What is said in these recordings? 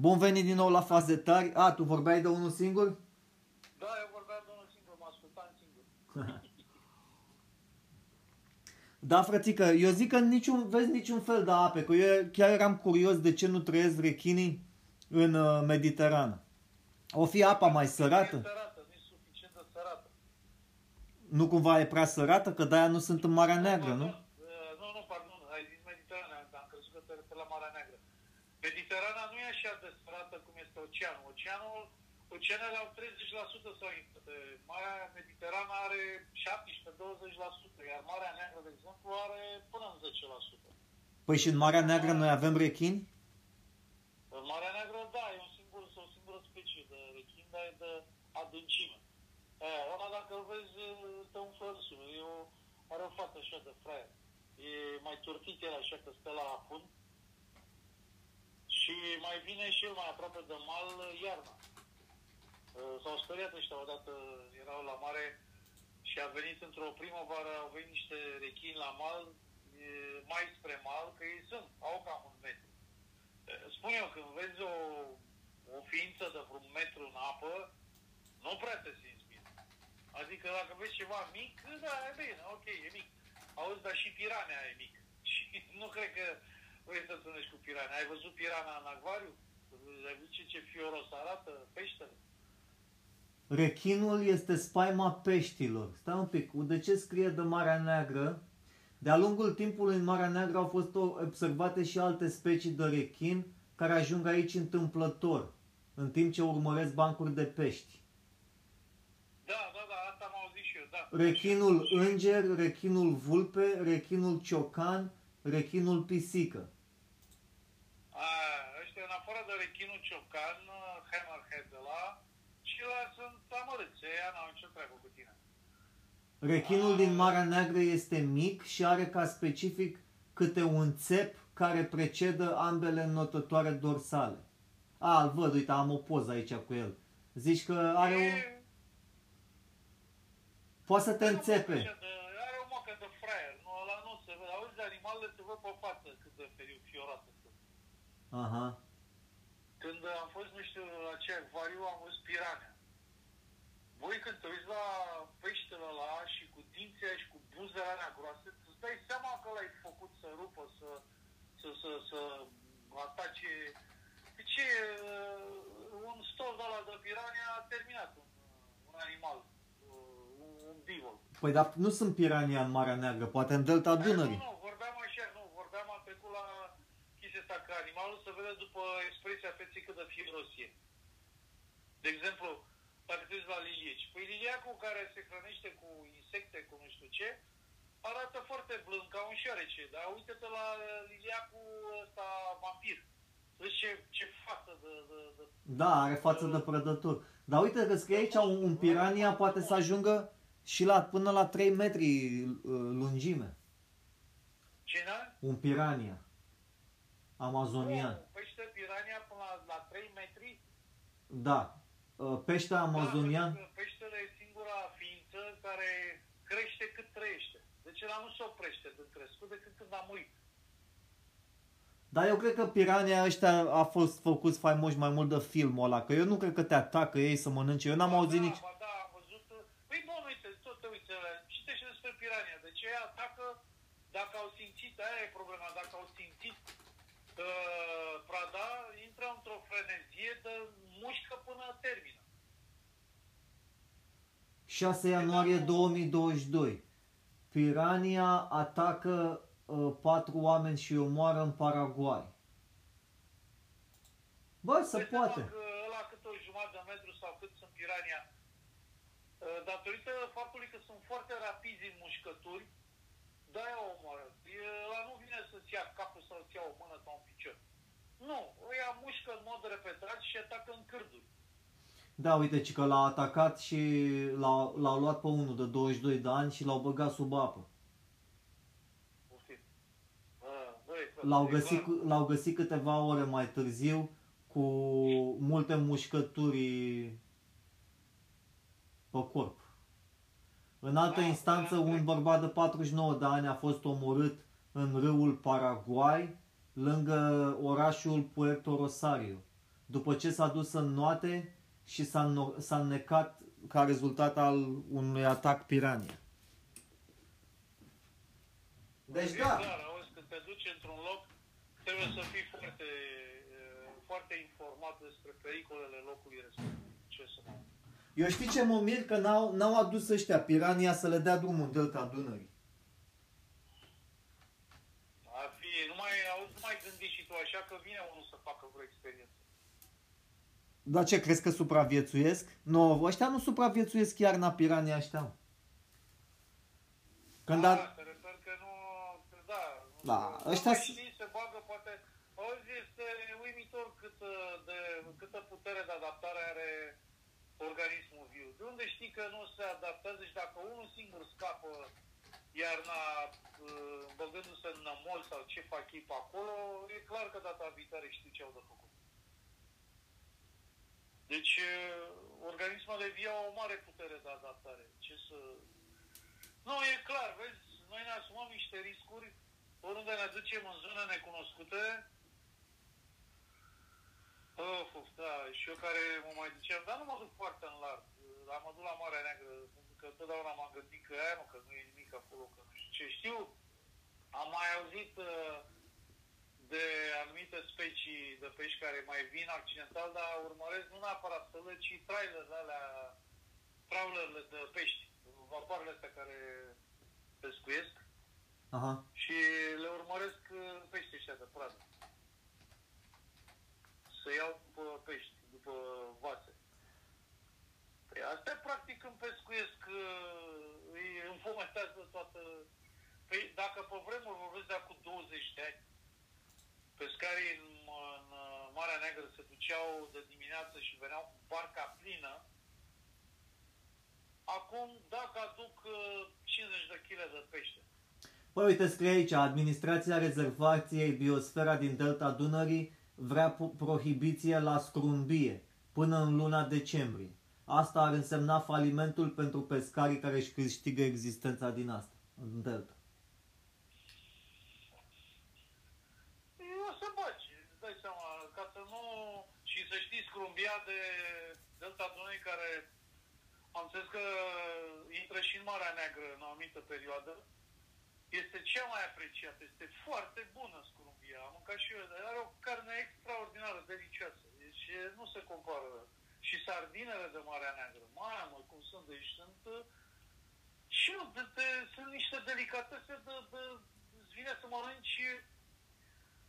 Bun venit din nou la faze tari. A, tu vorbeai de unul singur? Da, eu vorbeam de unul singur, mă ascultam singur. Da, frățică, eu zic că niciun, vezi niciun fel de ape, că eu chiar eram curios de ce nu trăiesc rechinii în uh, Mediterană. O fi apa mai sărată? E sărată, nu e suficient de sărată. Nu cumva e prea sărată? Că de-aia nu sunt în Marea Neagră, nu? Pardon, uh, Nu, nu, pardon, ai zis Mediterana, am crezut că te referi la Marea Neagră. Mediterana nu e așa de sărată cum este oceanul. Oceanul, oceanele au 30% sau Marea Mediterană are 17-20%, iar Marea Neagră, de exemplu, are până în 10%. Păi și în Marea Neagră noi avem rechini? În Marea Neagră, da, e un singur, o singură specie de rechin, dar e de adâncime. Aia, ăla dacă îl vezi, stă un flărsul. E o, are o față așa de fraier. E mai turtit el așa că stă la fund. Și mai vine și el mai aproape de mal iarna. Uh, S-au speriat ăștia odată, erau la mare și a venit într-o primăvară, au venit niște rechini la mal, e, mai spre mal, că ei sunt, au cam un metru. Spun eu, când vezi o, o ființă de vreun metru în apă, nu prea te simți bine. Adică dacă vezi ceva mic, da, e bine, ok, e mic. Auzi, dar și piranea e mic. Și nu cred că vrei să întâlnești cu piranea. Ai văzut pirana în acvariu? Ai văzut ce, ce fioros arată peștele? Rechinul este spaima peștilor. Stai un pic, de ce scrie de Marea Neagră? De-a lungul timpului în Marea Neagră au fost observate și alte specii de rechin care ajung aici întâmplător, în timp ce urmăresc bancuri de pești. Da, da, da, asta am auzit și eu, da. Rechinul înger, rechinul vulpe, rechinul ciocan, rechinul pisică. A, ăștia, în afară de rechinul ciocan, hammerhead de la, și la sunt amărâți, ăia n-au nicio treabă cu tine. Rechinul din Marea Neagră este mic și are ca specific câte un țep care precedă ambele notătoare dorsale. A, îl văd, uite, am o poză aici cu el. Zici că are un... E- Poate să te are o mocă înțepe. așa de- Are o mocă de fraier, nu, ăla nu se vede. Auzi, de animalele se văd pe față cât de feriu fiorate sunt. Aha. Când am fost, nu știu, la ce acvariu, am văzut piranea. Voi când te uiți la peștele ăla și cu dinții aia și cu buzele alea groase, îți dai seama că l-ai făcut să rupă, să, să, să, să atace... Deci e, uh, un stol de ăla de pirania a terminat un, un animal, uh, un, un bivol. Păi dar nu sunt pirania în Marea Neagră, poate în delta Nu, Dunării. nu, vorbeam așa, nu, vorbeam am trecut la chestia asta că animalul se vede după expresia feței cât de fieros e. De exemplu, dacă te uiți la lilieci, păi liliacul care se hrănește cu insecte, cu nu știu ce, arată foarte blând, ca un șoarece, dar uite-te la liliacul ăsta vampir. Vezi ce, ce față de, de, de... Da, are față de prădător. Dar uite că scrie aici un, un pirania poate să ajungă și la, până la 3 metri uh, lungime. Cine? Un pirania. Amazonian. Nu, pește pirania până la, la 3 metri Da. Uh, Pește amazonian. Da, pentru că peștele e singura ființă care crește cât trăiește. Deci ăla nu se oprește din crescut decât când a murit. Dar eu cred că pirania ăștia a fost făcuți faimoși mai mult de filmul ăla, că eu nu cred că te atacă ei să mănânce. Eu n-am Ba auzit da, nici... Ba da, am văzut. Păi bun, uite, tot te uiți, ăla, citește despre pirania. De ce ea atacă dacă au simțit, aia e problema, dacă au simțit uh, prada, intră într-o frenezie de mușcă până termină. 6 ianuarie 2022. Pirania atacă uh, patru oameni și îi omoară în Paraguay. Bă, se Dai poate. seama Că ăla cât o jumătate de metru sau cât sunt pirania, uh, datorită faptului că sunt foarte rapizi în mușcături, de-aia o omoară. E, ăla nu vine să-ți ia capul sau să-ți ia o mână sau un picior. Nu, ăia mușcă în mod repetat și atacă în cârduri. Da, uite, ci că l-a atacat și l-a, l-a luat pe unul de 22 de ani și l-au băgat sub apă. Poftim. Bă, băi, frate, L-au e găsit, clar. cu- l-au găsit câteva ore mai târziu cu multe mușcături pe corp. În altă Da, instanță, da, un da. bărbat de 49 de ani a fost omorât în râul Paraguay, lângă orașul Puerto Rosario. după ce s-a dus în noate și s-a, no- s-a înnecat ca rezultat al unui atac pirania. Deci E da, clar, auzi, când te duci într-un loc, trebuie să fii foarte, eh, foarte informat despre pericolele locului respectiv. Ce să mai... eu știi ce mă mir că n-au, n-au adus ăștia pirania să le dea drumul în delta Dunării. Ar fi, nu mai, auzi, nu mai gândi și tu așa că vine unul să facă vreo experiență. Dar ce, crezi că supraviețuiesc? Nu, ăștia nu supraviețuiesc chiar na pirania ăștia. mă. Când da, a... te refer că nu, că da. nu Da, știu, ăștia nu mai s- știi, se bagă poate, auzi, este uimitor cât, de, câtă putere de adaptare are organismul viu. De unde știi că nu se adaptează și dacă unul singur scapă iarna uh, băgându-se în nămol sau ce fac ei pe acolo, e clar că data viitoare știu ce au de făcut. Deci, uh, organismele vii au o mare putere de adaptare. Ce să... Nu, e clar, vezi, noi ne asumăm niște riscuri oriunde ne ducem în zone necunoscute. Of, of, da, și eu care mă mai duceam, dar nu mă duc foarte în larg. Dar mă duc la Marea Neagră, pentru că totdeauna m-am gândit că aia, mă, că nu e nimic acolo, că nu știu ce. Știu, am mai auzit uh, de anumite specii de pești care mai vin accidental, dar urmăresc nu neapărat sălă, ci trailerele alea, trawlerele de pești, vapoarele astea care pescuiesc Aha. și le urmăresc uh, peștii ăștia de pradă. Să iau după pești, după vase. Păi astea practic îmi pescuiesc, uh, îi înfomeștează toată... Păi dacă pe vremuri vorbesc de acum 20 de ani, pescarii în, în uh, Marea Neagră se duceau de dimineață și veneau cu barca plină, acum dacă aduc uh, 50 de kg de pește, Păi uite, scrie aici, administrația rezervației Biosfera din Delta Dunării vrea pu- prohibiție la scrumbie până în luna decembrie. Asta ar însemna falimentul pentru pescarii care își câștigă existența din asta, în Delta. O să faci, îți dai seama, ca să nu... Și să știi, scrumbia de Delta Dunării care am înțeles că intră și în Marea Neagră în o anumită perioadă, este cea mai apreciată, este foarte bună scrumbia. Am mâncat și eu, dar are o carne extraordinară, delicioasă. Deci nu se compară. Și sardinele de Marea Neagră, mamă, cum sunt, deci sunt... uh, Și nu, de, de, sunt niște delicatese de, de, îți vine să mănânci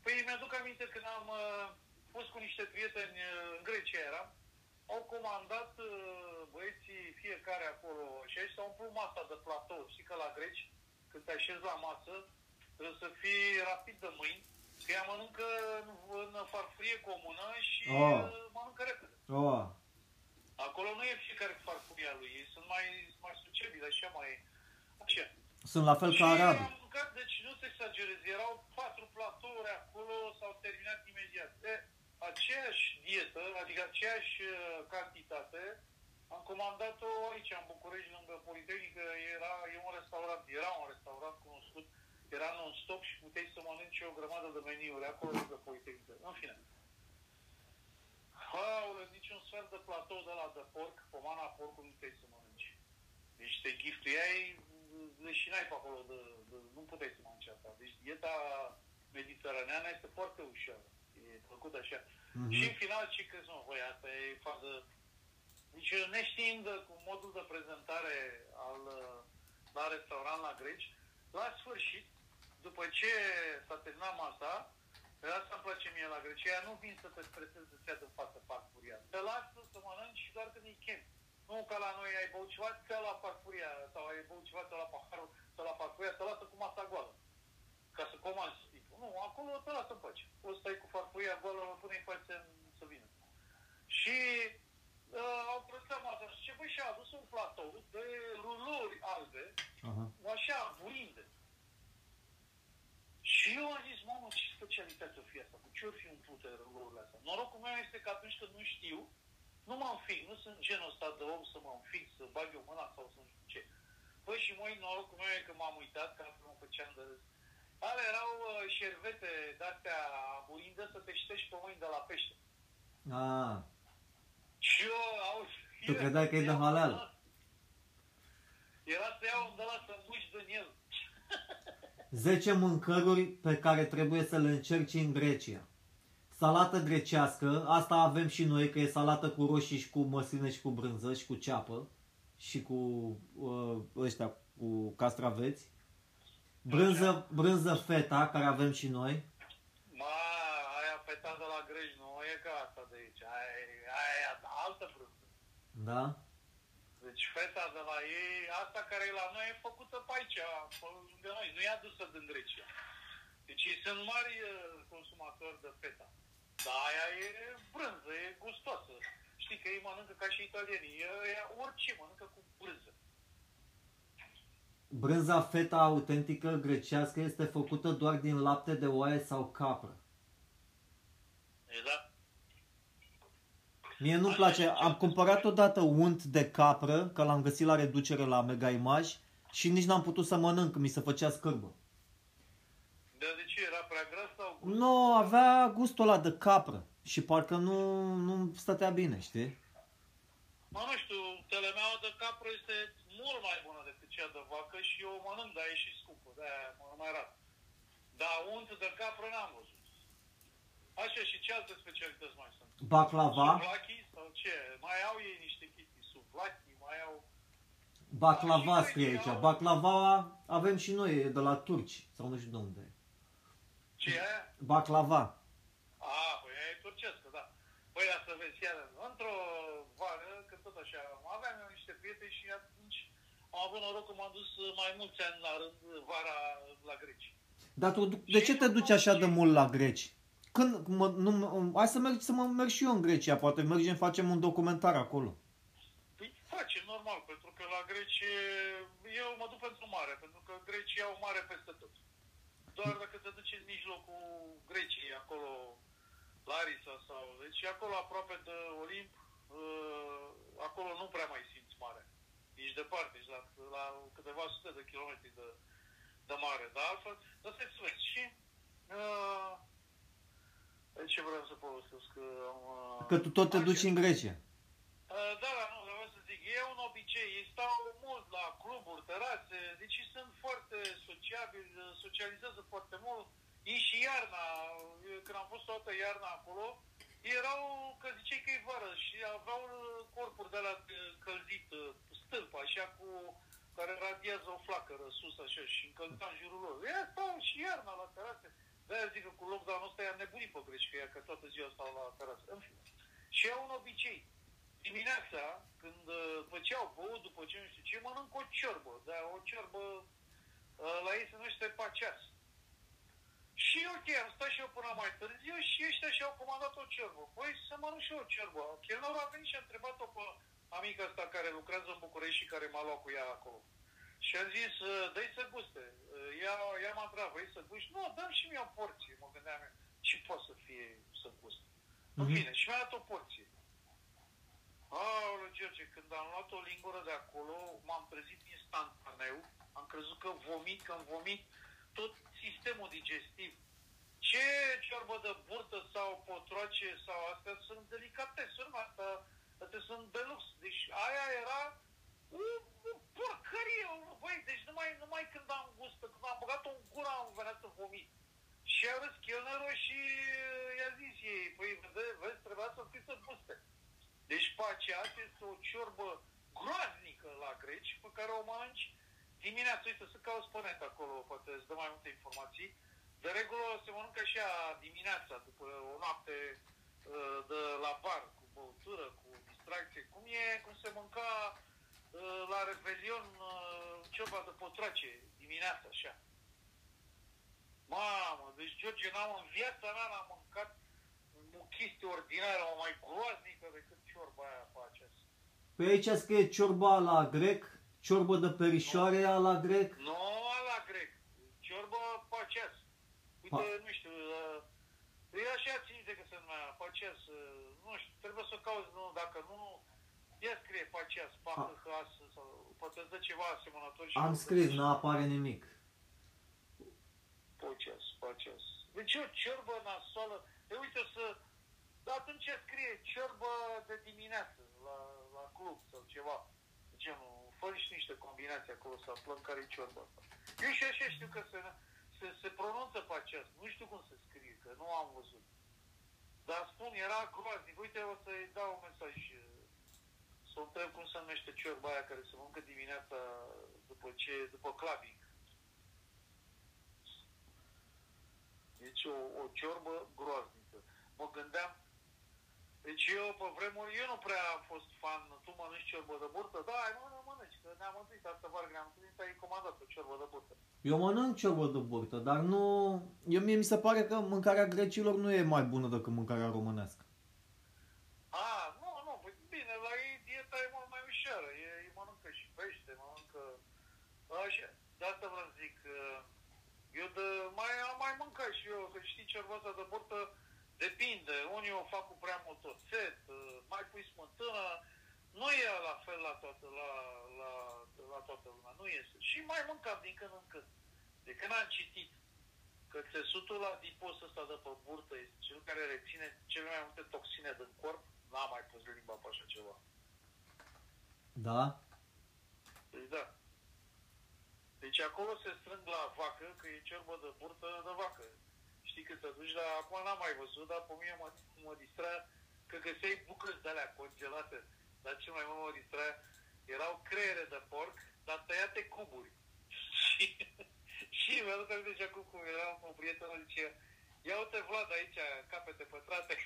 Păi mi-aduc aminte când am uh, fost cu niște prieteni uh, în Grecia eram, au comandat uh, băieții fiecare acolo și aici s-au umplut masa de platou. Știi că la greci, când te așezi la masă, trebuie să fii rapid de mâini, că ea mănâncă în, în farfurie comună și Oh. uh, mănâncă repede. Oh, Acolo nu e fiecare cu farfuria lui, ei sunt mai, mai sucebili, așa mai... Așa. sunt la fel Și ca arabii. am mâncat, deci nu te exagerez, erau patru platouri acolo, s-au terminat imediat. E, aceeași dietă, adică aceeași uh, cantitate, am comandat-o aici, în București, lângă Politehnică, era, e un restaurant, era un restaurant cunoscut, era non-stop și puteai să mănânci o grămadă de meniuri acolo lângă Politehnică. În fine. Aoleu, niciun sfert de platou de la de porc, pomana porcului nu puteai să mănânci. Deci te giftuiai, leșinai pe acolo, de, de, nu puteai să mănânci asta. Deci dieta mediteraneană este foarte ușoară. E făcută așa. Mhm. Și în final, ce crezi, mă, băi, asta e fază... Deci neștiind cu modul de prezentare al, uh, la restaurant la greci, la sfârșit, după ce s-a terminat masa, pe asta îmi place mie la Grecia, nu vin să te stresezi să-ți ia de față farfuria. Te lasă să mănânci doar când îi chem. Nu ca la noi ai băut ceva, ți la farfuria, sau ai băut ceva, ți la paharul, ți la farfuria, te lasă cu masa goală. Ca să comanzi tipul. Nu, acolo te lasă în pace. O stai cu farfuria goală, mă pune în față să vină. Și uh, au prezentat masa și ce băi, și-a adus un platou de ruluri albe, Aha. așa, burinde. Și eu am zis, mamă, ce specialitate o fi asta? Cu ce ori fi umplute rolurile astea? Norocul meu este că atunci când nu știu, nu mă înfig, nu sunt genul ăsta de om să mă înfig, să bag eu mâna sau să nu știu ce. Păi și moi, norocul meu e că m-am uitat, că altfel mă făceam de râs. Ale erau uh, șervete de-astea burinde să te ștești pe mâini de la pește. Ah, Și eu au... Tu credeai că e de halal? Era să iau un de la să muși din el. 10 mâncăruri pe care trebuie să le încerci în Grecia. Salată grecească, asta avem și noi, că e salată cu roșii și cu măsline și cu brânză și cu ceapă și cu uh, ăștia cu castraveți. Brânză, brânză feta, care avem și noi. Ma, aia feta de la Greci nu e ca asta de aici. Aia, e- aia e altă brânză. Da? Deci feta de la ei, asta care e la noi e făcută pe aici, pe lângă noi, nu e adusă din Grecia. Deci ei sunt mari uh, consumatori de feta. Dar aia e brânză, e gustoasă. Știi că ei mănâncă ca și italienii, ea orice mănâncă cu brânză. Brânza feta autentică grecească este făcută doar din lapte de oaie sau capră. Exact. Mie nu-mi place. Am cumpărat odată unt de capră, că l-am găsit la reducere la Mega Image și nici n-am putut să mănânc, mi se făcea scârbă. Dar de ce? Era prea gras sau gust? Nu, avea gustul ăla de capră și parcă nu, nu stătea bine, știi? Mă, nu știu, telemeaua de capră este mult mai bună decât cea de vacă și eu o mănânc, dar e și scumpă, de-aia mă mai rat. Dar unt de capră n-am văzut. Așa și ce alte specialități mai sunt? Baclava, Suvlachi sau ce? Mai au ei niște chestii, suvlachi, mai au... baclava scrie aici. Baclava avem și noi, e de la turci sau nu știu de unde. E. Ce e aia? Baclava. A, păi aia e turcescă, da. Păi ia să vezi, iar într-o vară, că tot așa, aveam eu niște prieteni și atunci am avut noroc că m-am dus mai mulți ani la rând vara la Greci. Dar tu, de ce te duci așa de mult la greci? Când, mă, nu, hai să merg, să mă merg și eu în Grecia, poate mergem, facem un documentar acolo. Păi face, normal, pentru că la Greci e- eu mă duc pentru mare, pentru că grecii au mare peste tot. Doar dacă te duci în mijlocul Greciei, acolo, la Arisa sau... Deci acolo aproape de Olimp, uh, acolo nu prea mai simți mare. Ești departe, ești la, la câteva sute de kilometri de, de mare. Dar altfel, dar să vezi. Și... Uh, ce vreau să povestesc? Că, am, uh, Că tu tot te face- duci în Grecia. Uh, Da, da, nu, vreau să zic, e un obicei, ei stau mult la cluburi, terase, deci ei sunt foarte sociabili, uh, socializează foarte mult. Ei și iarna, eu când am fost toată iarna acolo, erau, că ziceai că e vară și aveau uh, corpuri de la călzit, uh, stâlpă, așa cu care radiază o flacără sus așa și încălzea în jurul lor. Ea stau și iarna la terase. De-aia zic că cu lockdown ăsta i-a nebunit pe greci, că ea că toată ziua stau la terase. În fine. Și au un obicei dimineața, când uh, după ce au băut, după ce nu știu ce, mănânc o ciorbă, dar o ciorbă uh, la ei se numește paceas. Și ok, am stat și eu până mai târziu și ăștia și-au comandat o ciorbă. Păi să mănânc și eu o ciorbă. Chelnerul a venit și a întrebat-o pe amica asta care lucrează în București și care m-a luat cu ea acolo. Și am zis, uh, dă-i să guste. Uh, Ea, ea m-a întrebat, vrei să gusti? Nu, dăm și mie o porție, mă gândeam eu. Ce poate să fie să guste? În Mhm. fine, și mi-a dat o porție. Aoleu, George, când am luat o lingură de acolo, m-am trezit instantaneu, am crezut că vomit, că îmi vomit tot sistemul digestiv. Ce ciorbă de burtă sau potroace sau astea sunt delicatesuri, astea, astea sunt de lux. Deci aia era o, o porcărie, o- băi, deci numai, numai când am gustă, când am băgat-o în gură, am venit să vomit. Și a râs chelnerul și uh, i-a zis ei, păi vezi, vezi trebuia să fii să guste. Deci pacea este o ciorbă groaznică la greci pe care o mănânci dimineața. Uite, să cauți pe net acolo, poate îți dă mai multe informații. De regulă se mănâncă așa dimineața, după o noapte uh, de la bar, cu băutură, cu distracție. Cum e, cum se mânca uh, la Revelion uh, ciorba de potrace dimineața, așa. Mamă, deci George, n-am în viața mea n-am mâncat o chestie ordinară, o mai groaznică decât ciorba aia pe aceasta. Pe aici scrie ciorba la grec, ciorbă de perișoare la grec. Nu la grec, ciorbă paceas. Uite, Pa- nu știu, uh, e așa ținite că se numea paceas, uh, nu știu, trebuie să cauți, nu, dacă nu, ia scrie paceas, pacă, has, sau poate îți dă ceva asemănător. și Am nu scris, vezi. nu apare nimic. Paceas, paceas. Deci o ciorbă nasoală, de uite să, Dar atunci scrie ciorbă de dimineață la, la club sau ceva. Genul, fă și niște combinații acolo să aflăm care e ciorba asta. Eu și așa știu că se, se, se pronunță pe acest. Nu știu cum se scrie, că nu am văzut. Dar spun, era groaznic. Uite, o să-i dau un mesaj să o întreb cum se numește ciorba aia care se mănâncă dimineața după ce, după clubbing. Deci o, o ciorbă groaznică. Mă gândeam, deci eu pe vremuri, eu nu prea am fost fan, tu mănânci ciorbă de burtă? Da, nu, nu mănânci, că ne-am întâlnit asta vară, ne-am întâlnit, ai comandat o ciorbă de burtă. Eu mănânc ciorbă de burtă, dar nu... Eu mie mi se pare că mâncarea grecilor nu e mai bună decât mâncarea românească. A, nu, nu, păi bine, la ei dieta e mult mai ușoară, ei, ei mănâncă și pește, mănâncă... Așa, de asta vreau să zic, eu de, mai, am mai mâncat și eu, că știi ciorbă asta de burtă, Depinde, unii o fac cu prea mult oțet, mai pui smântână, nu e la fel la toată, la, la, la toată lumea, nu este. Și mai mâncam din când în când. De când am citit că țesutul la dipos ăsta de pe burtă este cel care reține cele mai multe toxine din corp, n-am mai pus limba pe așa ceva. Da? Deci da. Deci acolo se strâng la vacă, că e ciorbă de burtă de vacă știi că te duci la... Acum n-am mai văzut, dar pe mine mă, mă distra că găseai bucăți de-alea congelate. Dar ce mai mult mă distra erau creiere de porc, dar tăiate cuburi. și, și mi-aduc aminte și acum cum era un prieten, zice, ia uite Vlad aici, capete pătrate.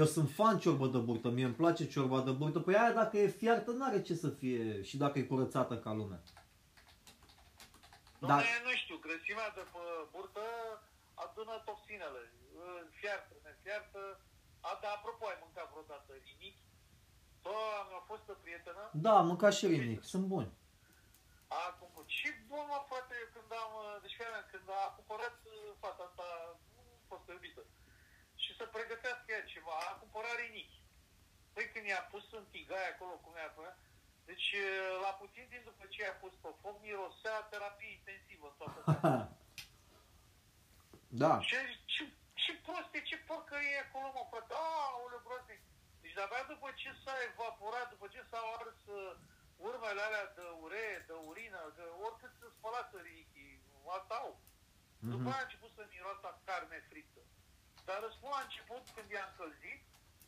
Eu sunt fan ciorbă de burtă, mie îmi place ciorba de burtă. Păi aia dacă e fiartă, n-are ce să fie și dacă e curățată ca lumea. Dar... nu știu, grăsimea de pe burtă adună toxinele. Fiartă, nefiartă. A, da, apropo, ai mâncat vreodată rinic? Bă, mi-a fost o prietenă. Da, am mâncat și rinic, sunt buni. Acum, ce bun, mă, frate, când am, deci fiară, când a cumpărat uh, fata asta, nu fost iubită, și să pregătească ea ceva, a cumpărat rinic. Păi când i-a pus în tigaie acolo, cum i-a pus, deci, la puțin timp după ce a pus pe foc, mirosea terapie intensivă în toată Da. Ce, ce, ce proste, ce porcărie e acolo, mă, frate. Aoleu, groaznic. Deci, abia după ce s-a evaporat, după ce s-au ars urmele alea de uree, de urină, de oricât să spălați richii, asta au. Mm-hmm. După aia a început să miroasă carne frită. Dar răspund la început, când i-a încălzit,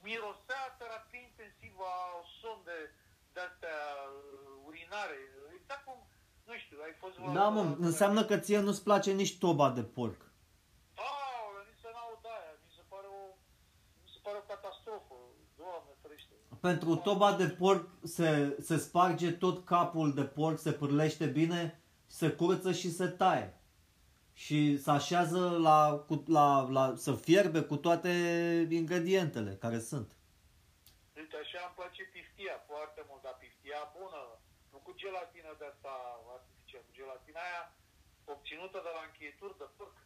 mirosea terapie intensivă a sonde de-astea uh, urinare. Exact cum, nu știu, ai fost... Da, mă, înseamnă că ție nu-ți place nici toba de porc. Aoleu, nici să n-aud aia. Mi se pare o, mi se pare o catastrofă. Doamne, ferește. Pentru toba de porc se, se sparge tot capul de porc, se pârlește bine, se curăță și se taie. Și se așează la, cu, la, la, să fierbe cu toate ingredientele care sunt. Uite, așa îmi place piftia foarte mult, dar piftia bună, nu cu gelatină de asta artificial, cu gelatina aia obținută de la încheieturi de porc.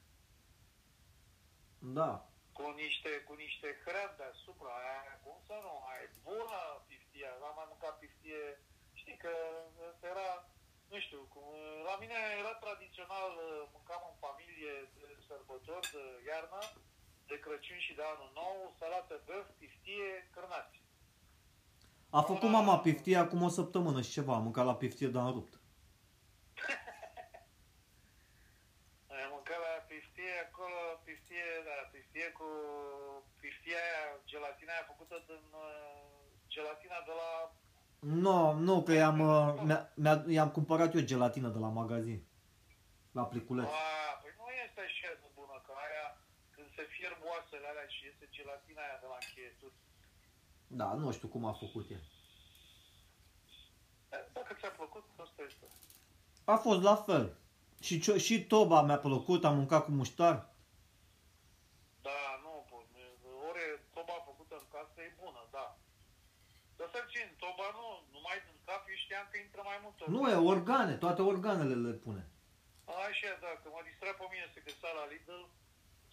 Da. Cu niște, cu niște hrăni deasupra, aia, cum să nu, aia e bună piftia, am mai mâncat piftie, știi că era, nu știu, cum, la mine era tradițional, mâncam în familie de sărbători, de iarnă, de Crăciun și de Anul Nou, salată băf, piftie, cărnați. A făcut mama piftie acum o săptămână și ceva, am mâncat la piftie, dar am rupt. Am mâncat la piftie acolo, piftie, da, piftie cu piftia aia, gelatina aia făcută din uh, gelatina de la... Nu, no, nu, că i-am, uh, mi-a, mi-a, i-am cumpărat eu gelatină de la magazin. La pliculeț. A, păi nu este așa de bună, că aia, când se fierb oasele alea și iese gelatina aia de la încheieturi, da, nu știu cum a făcut el. Dacă ți-a plăcut, asta este. A fost la fel. Și, și toba mi-a plăcut, am mâncat cu muștar. Da, nu, ori toba făcută în casă e bună, da. Dar să țin, toba nu, numai din cap, eu știam că intră mai mult organe. Nu, e organe, toate organele le pune. Așa, da, că mă distra pe mine să găsa la Lidl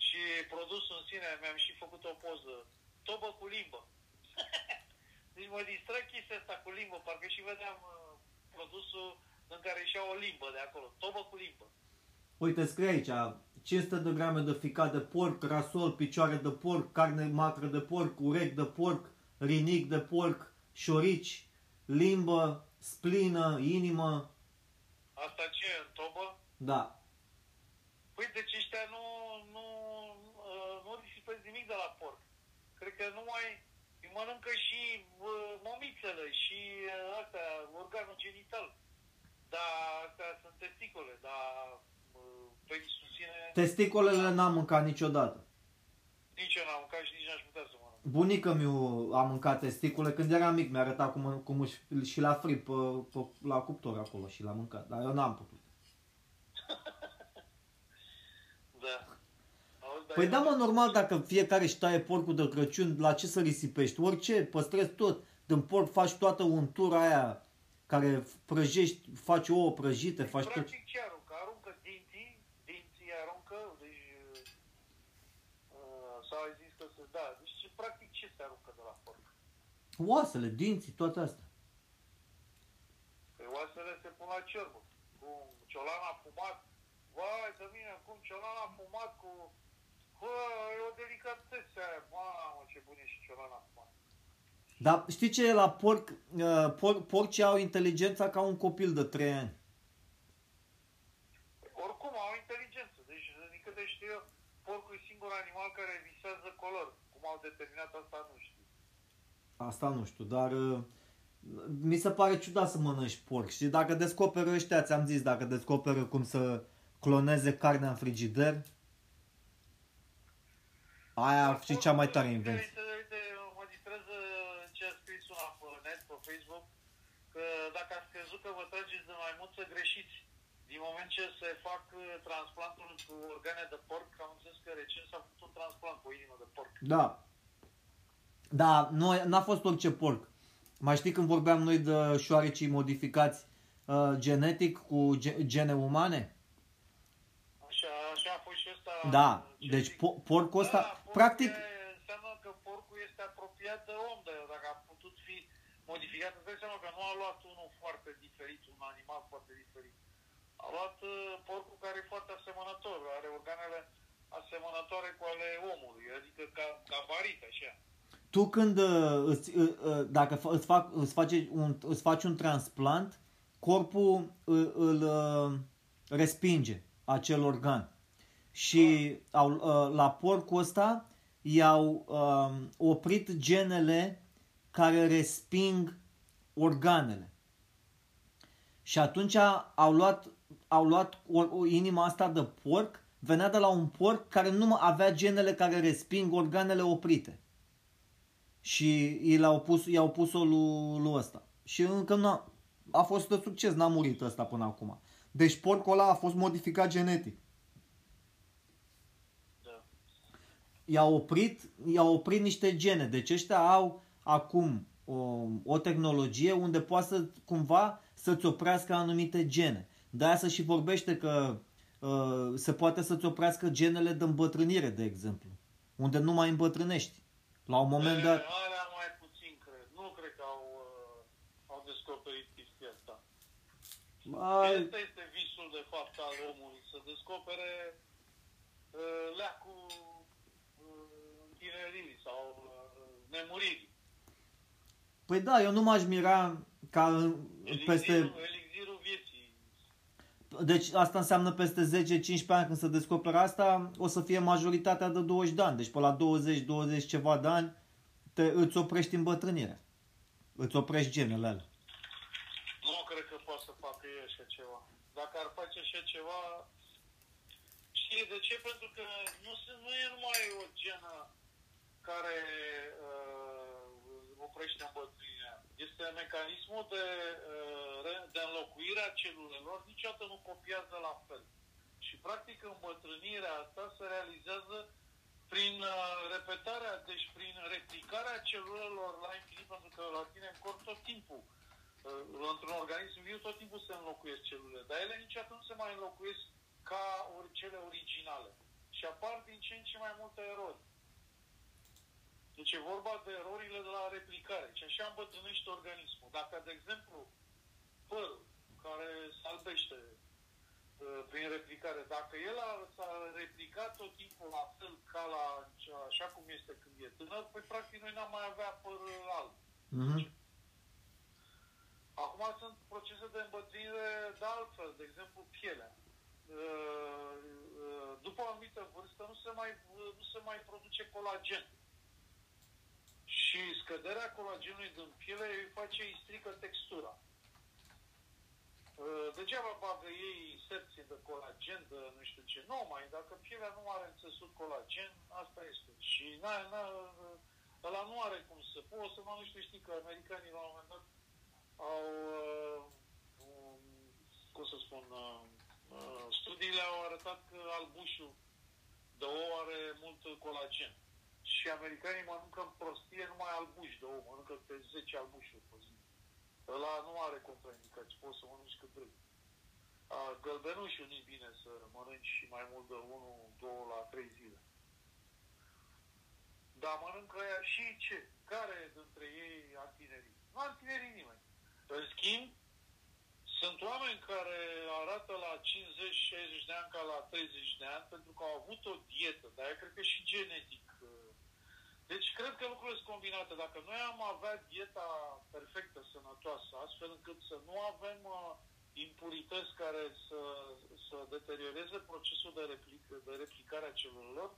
și produsul în sine, mi-am și făcut o poză. Tobă cu limbă. Deci mă distră chestia asta cu limbă, parcă și vedeam uh, produsul în care ieșea o limbă de acolo, tobă cu limbă. Uite, scrie aici, 500 de grame de ficat de porc, rasol, picioare de porc, carne macră de porc, urechi de porc, rinic de porc, șorici, limbă, splină, inimă. Asta ce e, în tobă? Da. Păi deci ăștia nu, nu, uh, nu risipesc nimic de la porc. Cred că nu mai îi mănâncă și uh, momițele și uh, astea, organul genital. Da, astea sunt testicole, dar uh, penisul susține... Testicolele n-am mâncat niciodată. Nici eu n-am mâncat și nici n-aș putea să mănânc. Bunica mi a mâncat testicule când era mic, mi-a arătat cum, cum își, și la frit pe, pe, la cuptor acolo și l-a mâncat, dar eu n-am putut. Da. Auzi, dar Păi eu- da, mă, normal, dacă fiecare își taie porcul de Crăciun, la ce să risipești? Orice, păstrezi tot. Din porc faci toată untura aia care prăjești, faci ouă prăjite, faci tot. Practic ce aruncă? Aruncă dinții, dinții aruncă, deci uh, s-a zis că se, da, deci practic ce se aruncă de la porc? Oasele, dinții, toate astea. Pe oasele se pun la ciorbă, cu ciolan afumat, vai de mine, cum ciolan afumat cu, bă, e o delicatețe aia, mamă, ce bun e și ciolan afumat. Dar știi ce e la porc? Uh, Por, porcii au inteligența ca un copil de 3 ani. Oricum au inteligență, deci din câte știu eu, porcul e singurul animal care visează color. Cum au determinat asta, nu știu. Asta nu știu, dar uh, mi se pare ciudat să mănânci porc. Și dacă descoperă ăștia, ți-am zis, dacă descoperă cum să cloneze carnea în frigider, aia ar fi cea mai tare Uite, invenție. Uite, uite, mă distrează ce a scris una pe net, pe Facebook, că dacă ați crezut că vă trageți de maimuță, greșiți. Din moment ce se fac uh, transplantul cu organe de porc, am înțeles că recent s-a făcut un transplant cu o inimă de porc. Da. Da, nu, n-a fost orice porc. Mai știi când vorbeam noi de șoarecii modificați uh, genetic cu ge- gene umane? Așa, așa a fost și ăsta. Da, ce deci zic. po- porcul ăsta, da, porcul practic, e- Înseamnă că porcul este apropiat de om, de dacă a putut fi modificat, îți dai seama că nu a luat unul foarte diferit, un animal foarte diferit. A luat uh, porcul care e foarte asemănător, are organele asemănătoare cu ale omului, adică ca, ca barit, așa. tu când uh, îți, uh, uh, dacă fa- îți, fac, îți, face un, îți faci un transplant, corpul îl, îl uh, respinge acel organ. Și au, uh, la porcul ăsta i-au uh, oprit genele care resping organele. Și atunci au luat, au luat o, o inima asta de porc, venea de la un porc care nu mai avea genele care resping organele oprite. Și i l-au pus, i-au pus-o lui, lui ăsta. Și încă nu a, a fost de succes, n-a murit ăsta până acum. Deci porcul ăla a fost modificat genetic. Da. I-a oprit, i-a oprit niște gene. Deci ăștia au acum o, o tehnologie unde poate să cumva să-ți oprească anumite gene. De aia se și vorbește că uh, se poate să-ți oprească genele de îmbătrânire, de exemplu. Unde nu mai îmbătrânești. La un moment dat... E, Alea mai puțin, cred. Nu cred că au, uh, au descoperit chestia asta. Ai, Asta este visul, de fapt, al omului, să descopere uh, leacul uh, întineririi sau uh, nemuririi. păi da, eu nu m-aș mira ca în- peste... Elixirul, elixirul vieții. Deci asta înseamnă peste 10-15 ani când se descoperă asta, o să fie majoritatea de 20 de ani. Deci pe la 20-20 ceva de ani te, îți oprești îmbătrânirea. Îți oprești genele alea. Nu cred că poate să facă ei așa ceva. Dacă ar face așa ceva, știi de ce? Pentru că nu, se, nu e numai o genă care uh, oprește îmbătrânirea. Este mecanismul de, uh, re- de înlocuire a celulelor, niciodată nu copiază la fel. Și practic îmbătrânirea asta se realizează prin uh, repetarea, deci prin replicarea celulelor la infinit, pentru că la tine în corp tot timpul uh, într-un organism viu tot timpul se înlocuiesc celulele, dar ele niciodată nu se mai înlocuiesc ca ori cele originale. Și apar din ce în ce mai multe erori. Deci e vorba de erorile de la replicare. Și așa îmbătrânește organismul. Dacă, de exemplu, părul care se albește uh, prin replicare. Dacă el a, s-a replicat tot timpul la fel ca la așa cum este când e tânăr, păi practic noi n-am mai avea păr alb. Mhm. Acum sunt procese de îmbătrânire de altfel, de exemplu pielea. Uh, uh, După o anumită vârstă nu se mai, nu se mai produce colagen. Și scăderea colagenului din piele îi face, îi strică textura. Uh, Degeaba bagă ei inserții de colagen, de nu știu ce. Nu mai, dacă pielea nu are înțesut colagen, asta este. Și n-a, n-a, ăla nu are cum să... Poți să mă nu știu, știi că americanii la un moment dat au, uh, um, cum să spun, uh, uh, studiile au arătat că albușul de ou are mult colagen. Și americanii mănâncă în prostie numai albuși de ou, mănâncă pe 10 albușuri pe zi. Ăla nu are contraindicații, poți să mănânci cât vrei. A, Gălbenușul nu-i bine să mănânci și mai mult de 1, 2 la 3 zile. Dar mănâncă ea și ce? Care dintre ei a tinerii? Nu a tinerii nimeni. În schimb, sunt oameni care arată la 50-60 de ani ca la 30 de ani pentru că au avut o dietă, dar eu cred că și genetic. Uh, Deci cred că lucrurile sunt combinate. Dacă noi am avea dieta perfectă, sănătoasă, astfel încât să nu avem uh, impurități care să, să deterioreze procesul de, replic, de replicare a celulelor,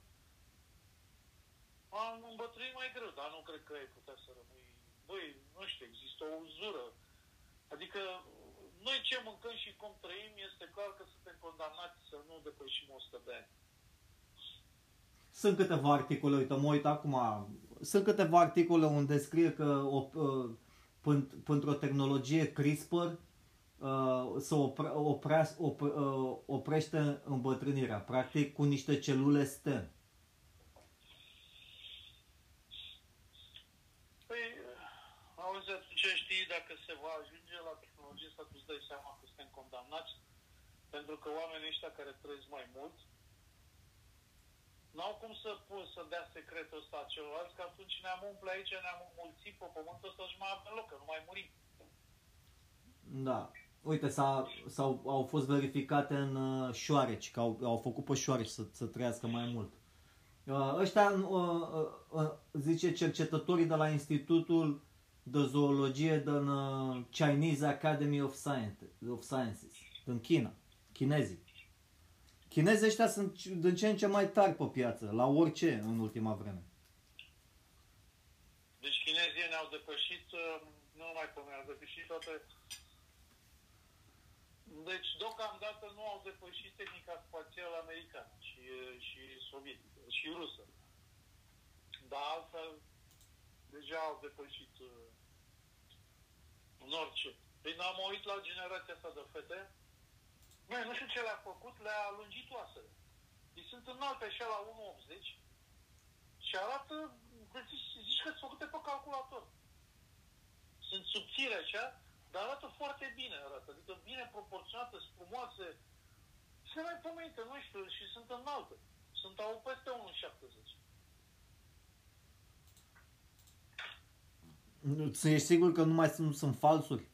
am îmbătrânit mai greu, dar nu cred că ai putea să rămâi... Băi, nu știu, există o uzură. Adică noi ce mâncăm și cum trăim, este clar că suntem condamnați să nu depășim 100 de ani. Sunt câteva articole, uite, mă uit acum, sunt câteva articole unde scrie că o, uh, pânt- pentru o tehnologie CRISPR uh, să opre, oprea, op, uh, oprește îmbătrânirea, practic cu niște celule stem. Păi, auzi, atunci știi dacă se va ajunge la tehnologie asta, tu îți dai seama că suntem condamnați, pentru că oamenii ăștia care trăiesc mai mult, n-au cum să pun să dea secretul ăsta celorlalți, că atunci ne-am umple aici, ne-am mulțit pe pământul ăsta și mai avem loc, că nu mai murim. Da. Uite, s-a, s-au, au fost verificate în uh, șoareci, că au, au făcut pe șoareci să, să trăiască mai mult. Uh, ăștia, uh, uh, uh, zice cercetătorii de la Institutul de Zoologie din uh, Chinese Academy of, Science, of Sciences, din China, chinezii. Chinezii ăștia sunt din ce în ce mai tari pe piață, la orice în ultima vreme. Deci chinezii ne-au depășit, uh, nu numai că ne-au depășit toate... Deci, deocamdată nu au depășit tehnica spațială americană și, și sovietică și rusă. Dar altfel, deja au depășit uh, în orice. Păi n-am uit la generația asta de fete. Măi, nu știu ce le-a făcut, le-a lungit oasele. Ei sunt înalte așa la 1,80 și arată, zici, zici că sunt făcute pe calculator. Sunt subțire așa, dar arată foarte bine, arată. Adică bine proporționate, sunt frumoase. Se mai pomenite, nu știu, și sunt înalte. Sunt au peste 1,70. Nu- Ești sigur că nu mai sunt, nu sunt falsuri?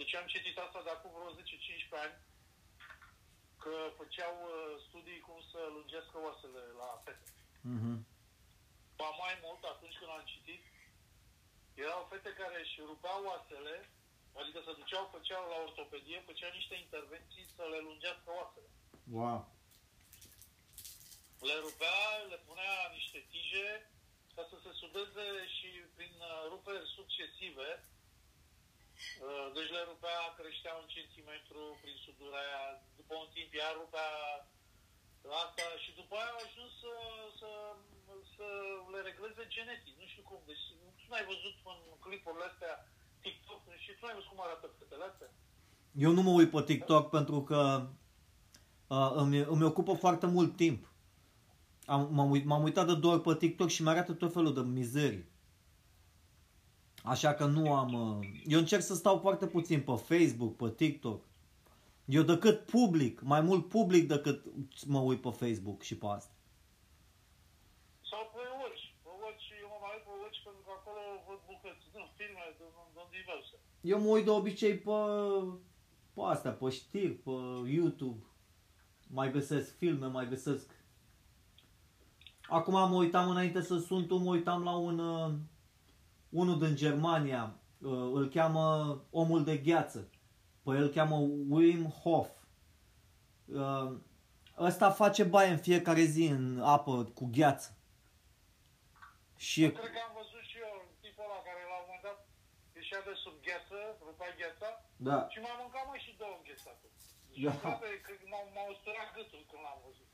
Nu, nu, nu. Deci am citit asta de acum vreo 10-15 ani, că făceau uh, studii cum să lungească oasele la fete. Mhm. Ba mai mult, atunci când am citit, erau fete care își rupeau oasele, adică se duceau, făceau la ortopedie, făceau niște intervenții să le lungească oasele. Wow. Le rupea, le punea niște tije ca să se sudeze și prin uh, ruperi succesive, uh, deci le rupea, creștea un centimetru prin sudura aia, după un timp ea rupea asta și după aia au ajuns să, să, să le regleze genetic, nu știu cum, deci tu n-ai văzut în clipurile astea TikTok, nu știu, tu n-ai văzut cum arată fetele astea? Eu nu mă uit pe TikTok pentru că uh, îmi, îmi ocupă foarte mult timp. Am, m-am, uit, m-am uitat de două ori pe TikTok și mi-arată tot felul de mizerii. Așa că nu am... Uh, eu încerc să stau foarte puțin pe Facebook, pe TikTok. Eu decât public, mai mult public decât mă uit pe Facebook și pe asta. Sau pe Watch, pe Watch, eu mă mai uit pe Watch pentru că acolo văd bucăți, nu, filme, de, de, de diverse. Eu mă uit de obicei pe, pe Pe astea, pe știri, pe YouTube. Mai găsesc filme, mai găsesc... Acum mă uitam înainte să sun tu, mă uitam la un... Uh, unul din Germania, uh, îl cheamă Omul de Gheață. Păi îl cheamă Wim Hof. Uh, ăsta face baie în fiecare zi în apă cu gheață. Și... Cred că am văzut și eu tipul ăla care la un moment dat ieșea de sub gheață, rupa gheața da. și m-am mâncat mai și două înghețate. Da. Și aproape, cred că m-au, m-au stărat gâtul când l-am văzut.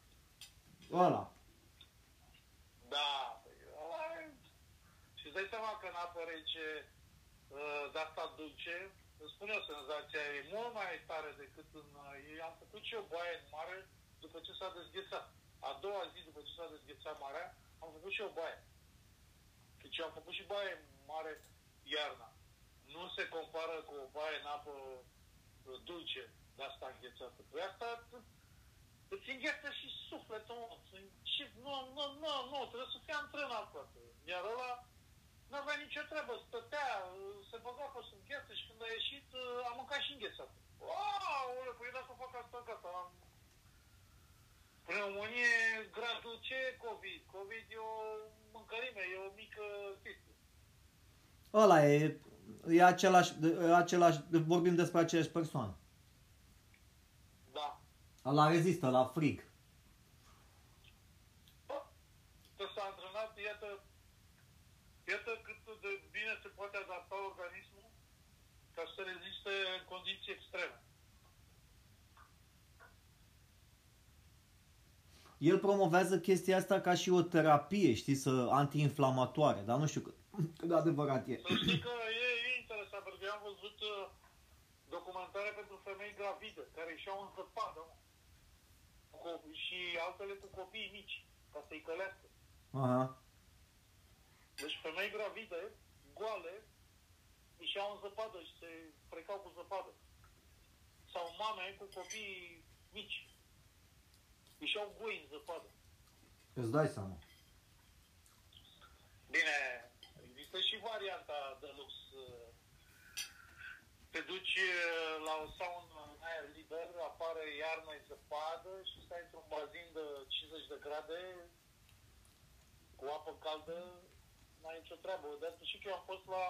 Ăla. Da, păi ăla e... Și îți dai seama că în apă rece uh, de asta dulce, îmi spune o senzația, e mult mai tare decât în... Uh, am făcut și eu baie în mare după ce s-a dezghețat. A doua zi după ce s-a dezghețat marea, am făcut și eu baie. Deci am făcut și baie mare iarna. Nu se compară cu o baie în apă uh, dulce, de asta înghețată. Păi asta îți îngheță și sufletul, și nu, nu, nu, nu, trebuie să fie antrenat toată. Iar ăla nu avea nicio treabă, stătea, se băga pe sub gheță și când a ieșit, uh, a mâncat și înghețat. Wow, păi dacă fac asta, gata, am Pneumonie gradul ce COVID? COVID e o mâncărime, e o mică chestie. Ăla e, e același, e același, vorbim despre aceeași persoană. Da. Ăla rezistă la frig. Că s-a antrenat, iată, iată cât de bine se poate adapta organismul ca să reziste în condiții extreme. el promovează chestia asta ca și o terapie, știi, să antiinflamatoare, dar nu știu cât, cât de adevărat e. Să știi că e, e interesant, pentru că eu am văzut uh, documentare pentru femei gravide, care și-au înzăpadă, și altele cu copii mici, ca să-i călească. Aha. Deci femei gravide, goale, și au în zăpadă și se frecau cu zăpadă. Sau mame cu copii mici ieșeau goi în zăpadă. Îți dai seama. Bine, există și varianta de lux. Te duci uh, la o saună în aer liber, apare iarnă zăpadă și stai într-un bazin de 50 de grade cu apă caldă, n-ai nicio treabă. Dar și că eu am fost la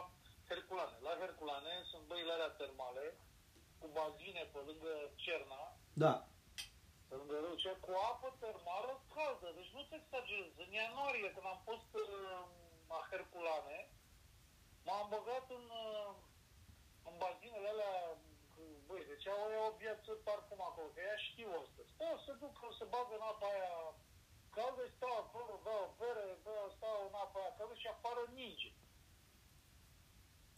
Herculane. La Herculane sunt băile alea termale cu bazine pe lângă Cerna. Da lângă râuce, cu apă termală caldă. Deci nu te exagerez. În ianuarie, când am fost uh, la Herculane, m-am băgat în, uh, în bazinele alea Băi, deci au o viață parfum acolo, că ea știu asta. Stau, se duc, se bagă în apa aia caldă, stau acolo, beau bere, beau, stau în apa aia caldă și afară ninge.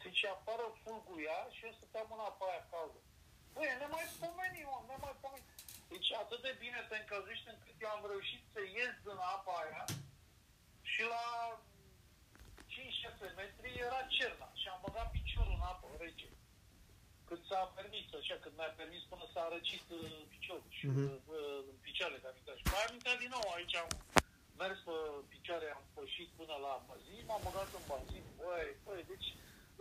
Deci afară fulguia și eu stăteam în apa aia caldă. Băi, ne mai pomeni, mă, ne mai pomeni. Deci atât de bine te încălzești încât eu am reușit să ies din apa aia și la 5-6 metri era cerna și am băgat piciorul în apă rece. Cât s-a permis, așa, cât mi-a permis până s-a răcit uh, piciorul și uh-huh. în picioarele de amintat. Și mai am intrat din nou, aici am mers pe picioare, am pășit până la bazin, m-am băgat în bazin, băi, băi, deci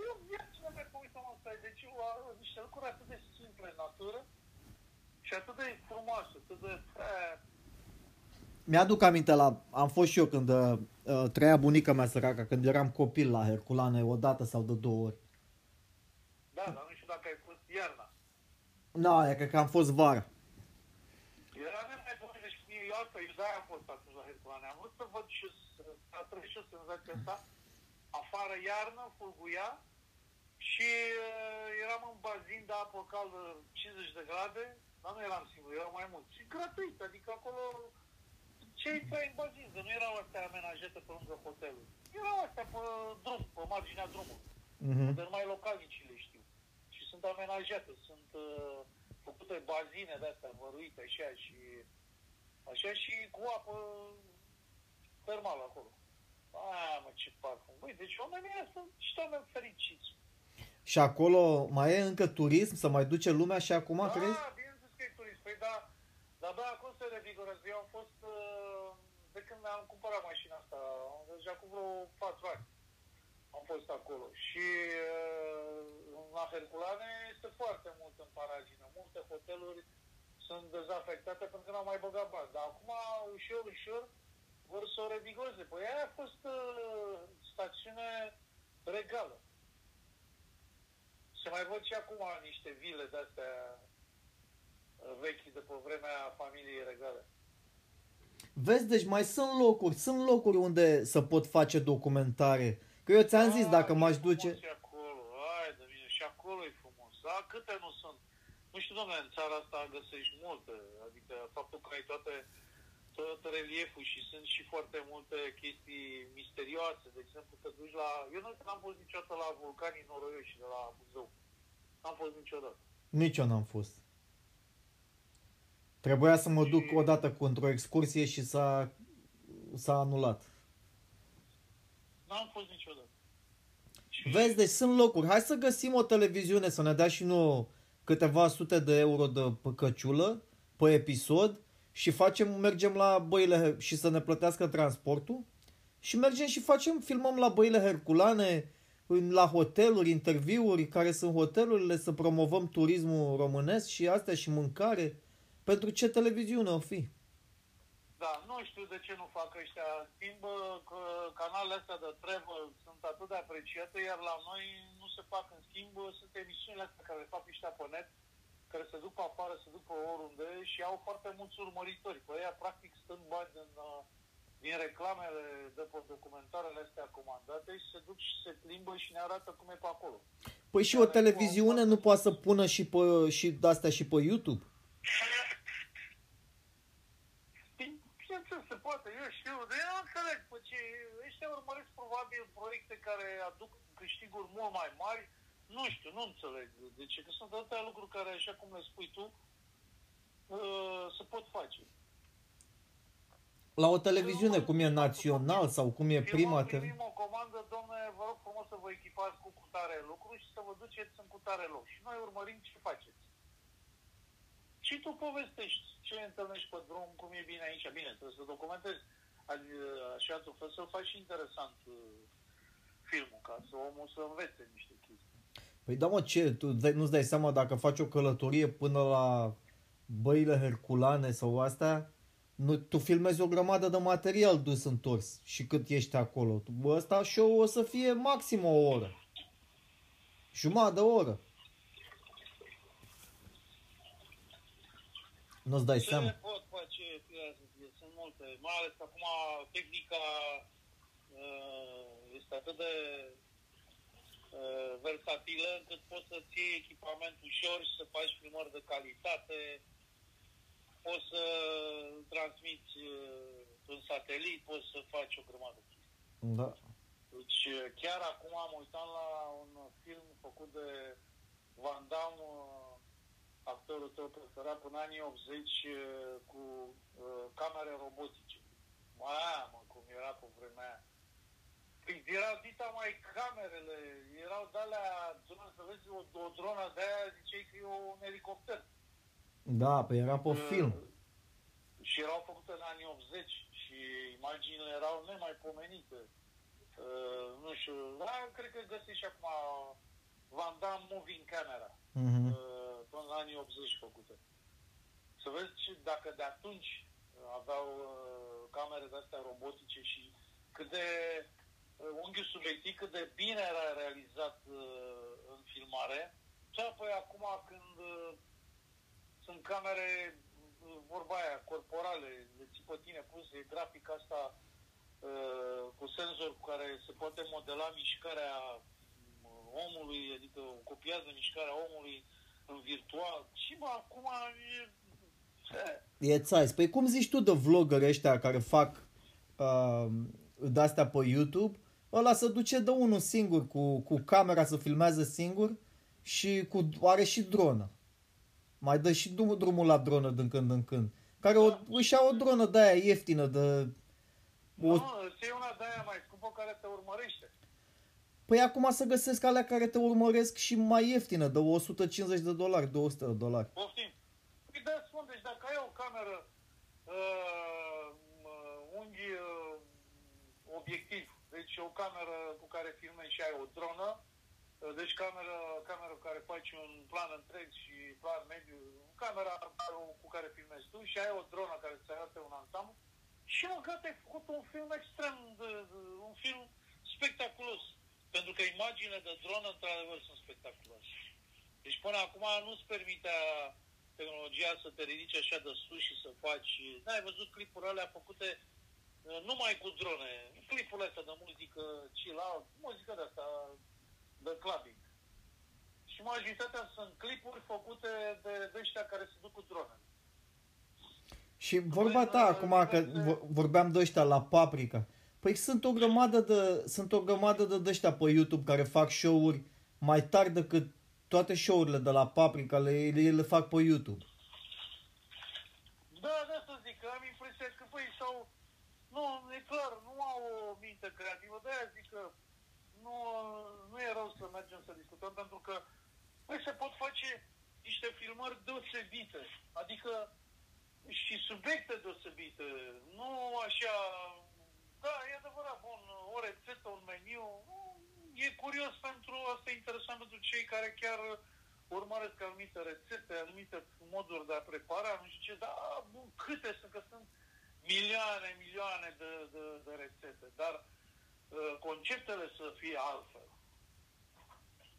eu viața nu mai cum asta, deci eu, niște lucruri atât de simple în natură, și atât de frumoasă, atât de... Mi-aduc aminte la... Am fost și eu când uh, trăia bunica mea săracă, când eram copil la Herculane, o dată sau de două ori. Da, dar nu știu dacă ai fost iarna. Nu, no, e cred că am fost vara. Era nemaipomenit, deci eu altă, eu de-aia am fost atunci la Herculane. Am vrut să văd și să trăiesc și senzația asta. Afară iarnă, fulguia și uh, eram în bazin de apă caldă 50 de grade dar nu eram singur, erau mai mulți. Și gratuit, adică acolo cei trei în bazin, nu erau astea amenajate pe lângă hotelul. Erau astea pe drum, pe marginea drumului. Uh-huh. Dar mai localnicii le știu. Și sunt amenajate, sunt uh, făcute bazine de astea văruite așa și așa și cu apă termală acolo. Aia, mă, ce parfum. Băi, deci oamenii ăia sunt niște oameni fericiți. Și acolo mai e încă turism? Să mai duce lumea și acum, da, crezi? Păi da, dar da, cum se revigorez? Eu am fost, uh, de când am cumpărat mașina asta, deja cu vreo 4 ani am fost acolo. Și uh, în Herculane este foarte mult în paragină. Multe hoteluri sunt dezafectate pentru că n-au mai băgat bani. Dar acum, ușor, ușor, vor să o revigoreze. Păi aia a fost uh, stațiune regală. Se mai văd și acum niște vile de-astea uh, vechi de pe vremea familiei regale. Vezi, deci mai sunt locuri, sunt locuri unde să pot face documentare. Că eu ți-am zis, dacă Ah, m-aș e duce... frumos Și acolo, hai de mine, și acolo e frumos. Da, câte nu sunt? Nu știu, domnule, în țara asta găsești multe. Adică faptul că ai toate, tot relieful și sunt și foarte multe chestii misterioase. De exemplu, te duci la... Eu nu n-am fost niciodată la vulcanii noroioși de la Buzău. N-am fost niciodată. Nici eu n-am fost. Trebuia să mă duc Și- odată cu într-o excursie și s-a, s-a anulat. N-am fost niciodată. Și Vezi, deci sunt locuri. Hai să găsim o televiziune să ne dea și nouă câteva sute de euro de păcăciulă pe episod și facem, mergem la băile și să ne plătească transportul și mergem și facem, filmăm la băile Herculane, în- la hoteluri, interviuri, care sunt hotelurile, să promovăm turismul românesc și astea și mâncare. Pentru ce televiziune o fi? Da, nu știu de ce nu fac ăștia. În schimb, că canalele astea de travel sunt atât de apreciate, iar la noi nu se fac. În schimb, sunt emisiunile astea care le fac ăștia pe net, care se duc pe afară, se duc pe oriunde și au foarte mulți urmăritori. Păi ea, practic, stând bani din, uh, din reclamele de pe documentarele astea comandate și se duc și se plimbă și ne arată cum e pe acolo. Păi și o televiziune nu poate să pună și, pe, și de-astea și pe YouTube? Bine, Bineînțeles, se poate, eu știu, dar eu nu înțeleg, pe ce, ăștia urmăresc probabil proiecte care aduc câștiguri mult mai mari, nu știu, nu înțeleg de ce, că sunt atâtea lucruri care, așa cum le spui tu, uh, se pot face. La o televiziune, cum e național sau cum e prima Filmăm, TV. primim o comandă, domne, vă rog frumos să vă echipați cu cutare lucru și să vă duceți în cutare loc. Și noi urmărim ce faceți. Și tu povestești ce întâlnești pe drum, cum e bine aici. Bine, trebuie să documentezi. Adi- Așa tu fă să faci și interesant uh, filmul, ca să omul să învețe niște chestii. Păi da mă, ce, tu dai- nu-ți dai seama dacă faci o călătorie până la băile Herculane sau astea, nu, tu filmezi o grămadă de material dus întors și cât ești acolo. Tu, Bă, ăsta show o să fie maxim o oră. Jumătate de oră. Nu-ți dai Ce seama. pot face, fie să fie, sunt multe. Mai ales că acum tehnica uh, este atât de uh, versatilă încât poți să-ți iei echipament ușor și să faci filmări de calitate, poți să transmiți uh, un satelit, poți să faci o grămadă de chestii. Da. Deci uh, chiar acum am uitat la un film făcut de Van Damme, uh, actorul tău preferat până anii 80 uh, cu uh, camere robotice. Mamă, cum era pe vremea aia. Păi erau dita mai camerele, erau de-alea, drone, să vezi o, o dronă de aia, ziceai că e un elicopter. Da, pe era pe film. Uh, Și erau făcute în anii 80 și imaginile erau nemaipomenite. Uh, nu știu, da, cred că găsești și acum Van Damme Moving Camera, Mhm. uh, până la anii 80 făcute. Să vezi ce, dacă de atunci uh, aveau uh, camere de-astea robotice și cât de uh, unghiul subiectiv, cât de bine era realizat uh, în filmare. Și apoi acum când uh, sunt camere, uh, vorba aia, corporale, le ții pe tine puse, grafica asta uh, cu senzor cu care se poate modela mișcarea uh, omului, adică copiază mișcarea omului în virtual. Și bă, acum e... E țais. Păi cum zici tu de vlogger ăștia care fac uh, de-astea pe YouTube, ăla se duce de unul singur cu, cu camera să filmează singur și cu, are și dronă. Mai dă și drum, drumul la dronă din când în când. Care o, își ia o dronă de aia ieftină de... O, Nu, îți iei una de aia mai scumpă care te urmărește. Păi acum să găsesc alea care te urmăresc și mai ieftină, de 150 de dolari, 200 de dolari. Poftim. Păi da, spun, deci dacă ai o cameră uh, uh, unghi uh, obiectiv, deci o cameră cu care filmezi și ai o dronă, Uh, Deci camera, camera cu care faci un plan întreg și plan mediu, camera cu care filmezi tu și ai o dronă care îți arată un ansamblu și mă, gata, ai făcut un film extrem de, de un film spectaculos. Pentru că imaginile de dronă, într-adevăr, sunt spectaculoase. Deci până acum nu-ți permitea tehnologia să te ridici așa de sus și să faci... N-ai văzut clipurile alea făcute uh, numai cu drone. Clipurile astea de muzică chill out, muzică de asta de clubbing. Și majoritatea sunt clipuri făcute de, de ăștia care se duc cu drone. Și vorba ta acum că vo- vorbeam de ăștia la Paprika. Păi sunt o grămadă de, sunt o grămadă de ăștia pe YouTube care fac show-uri mai tari decât toate show-urile de la Paprika, le, le, le fac pe YouTube. Da, da să zic, că am impresia că, păi, sau... Nu, e clar, nu au o minte creativă, de-aia zic că nu, nu e rău să mergem să discutăm, pentru că, păi, se pot face niște filmări deosebite, adică și subiecte deosebite, nu așa... Da, e adevărat, bun, o rețetă, un meniu, e curios pentru, asta e interesant pentru cei care chiar urmăresc anumite rețete, anumite moduri de a prepara, nu știu ce, dar bun, câte sunt, că sunt milioane, milioane de, de, de rețete, dar uh, conceptele să fie altfel.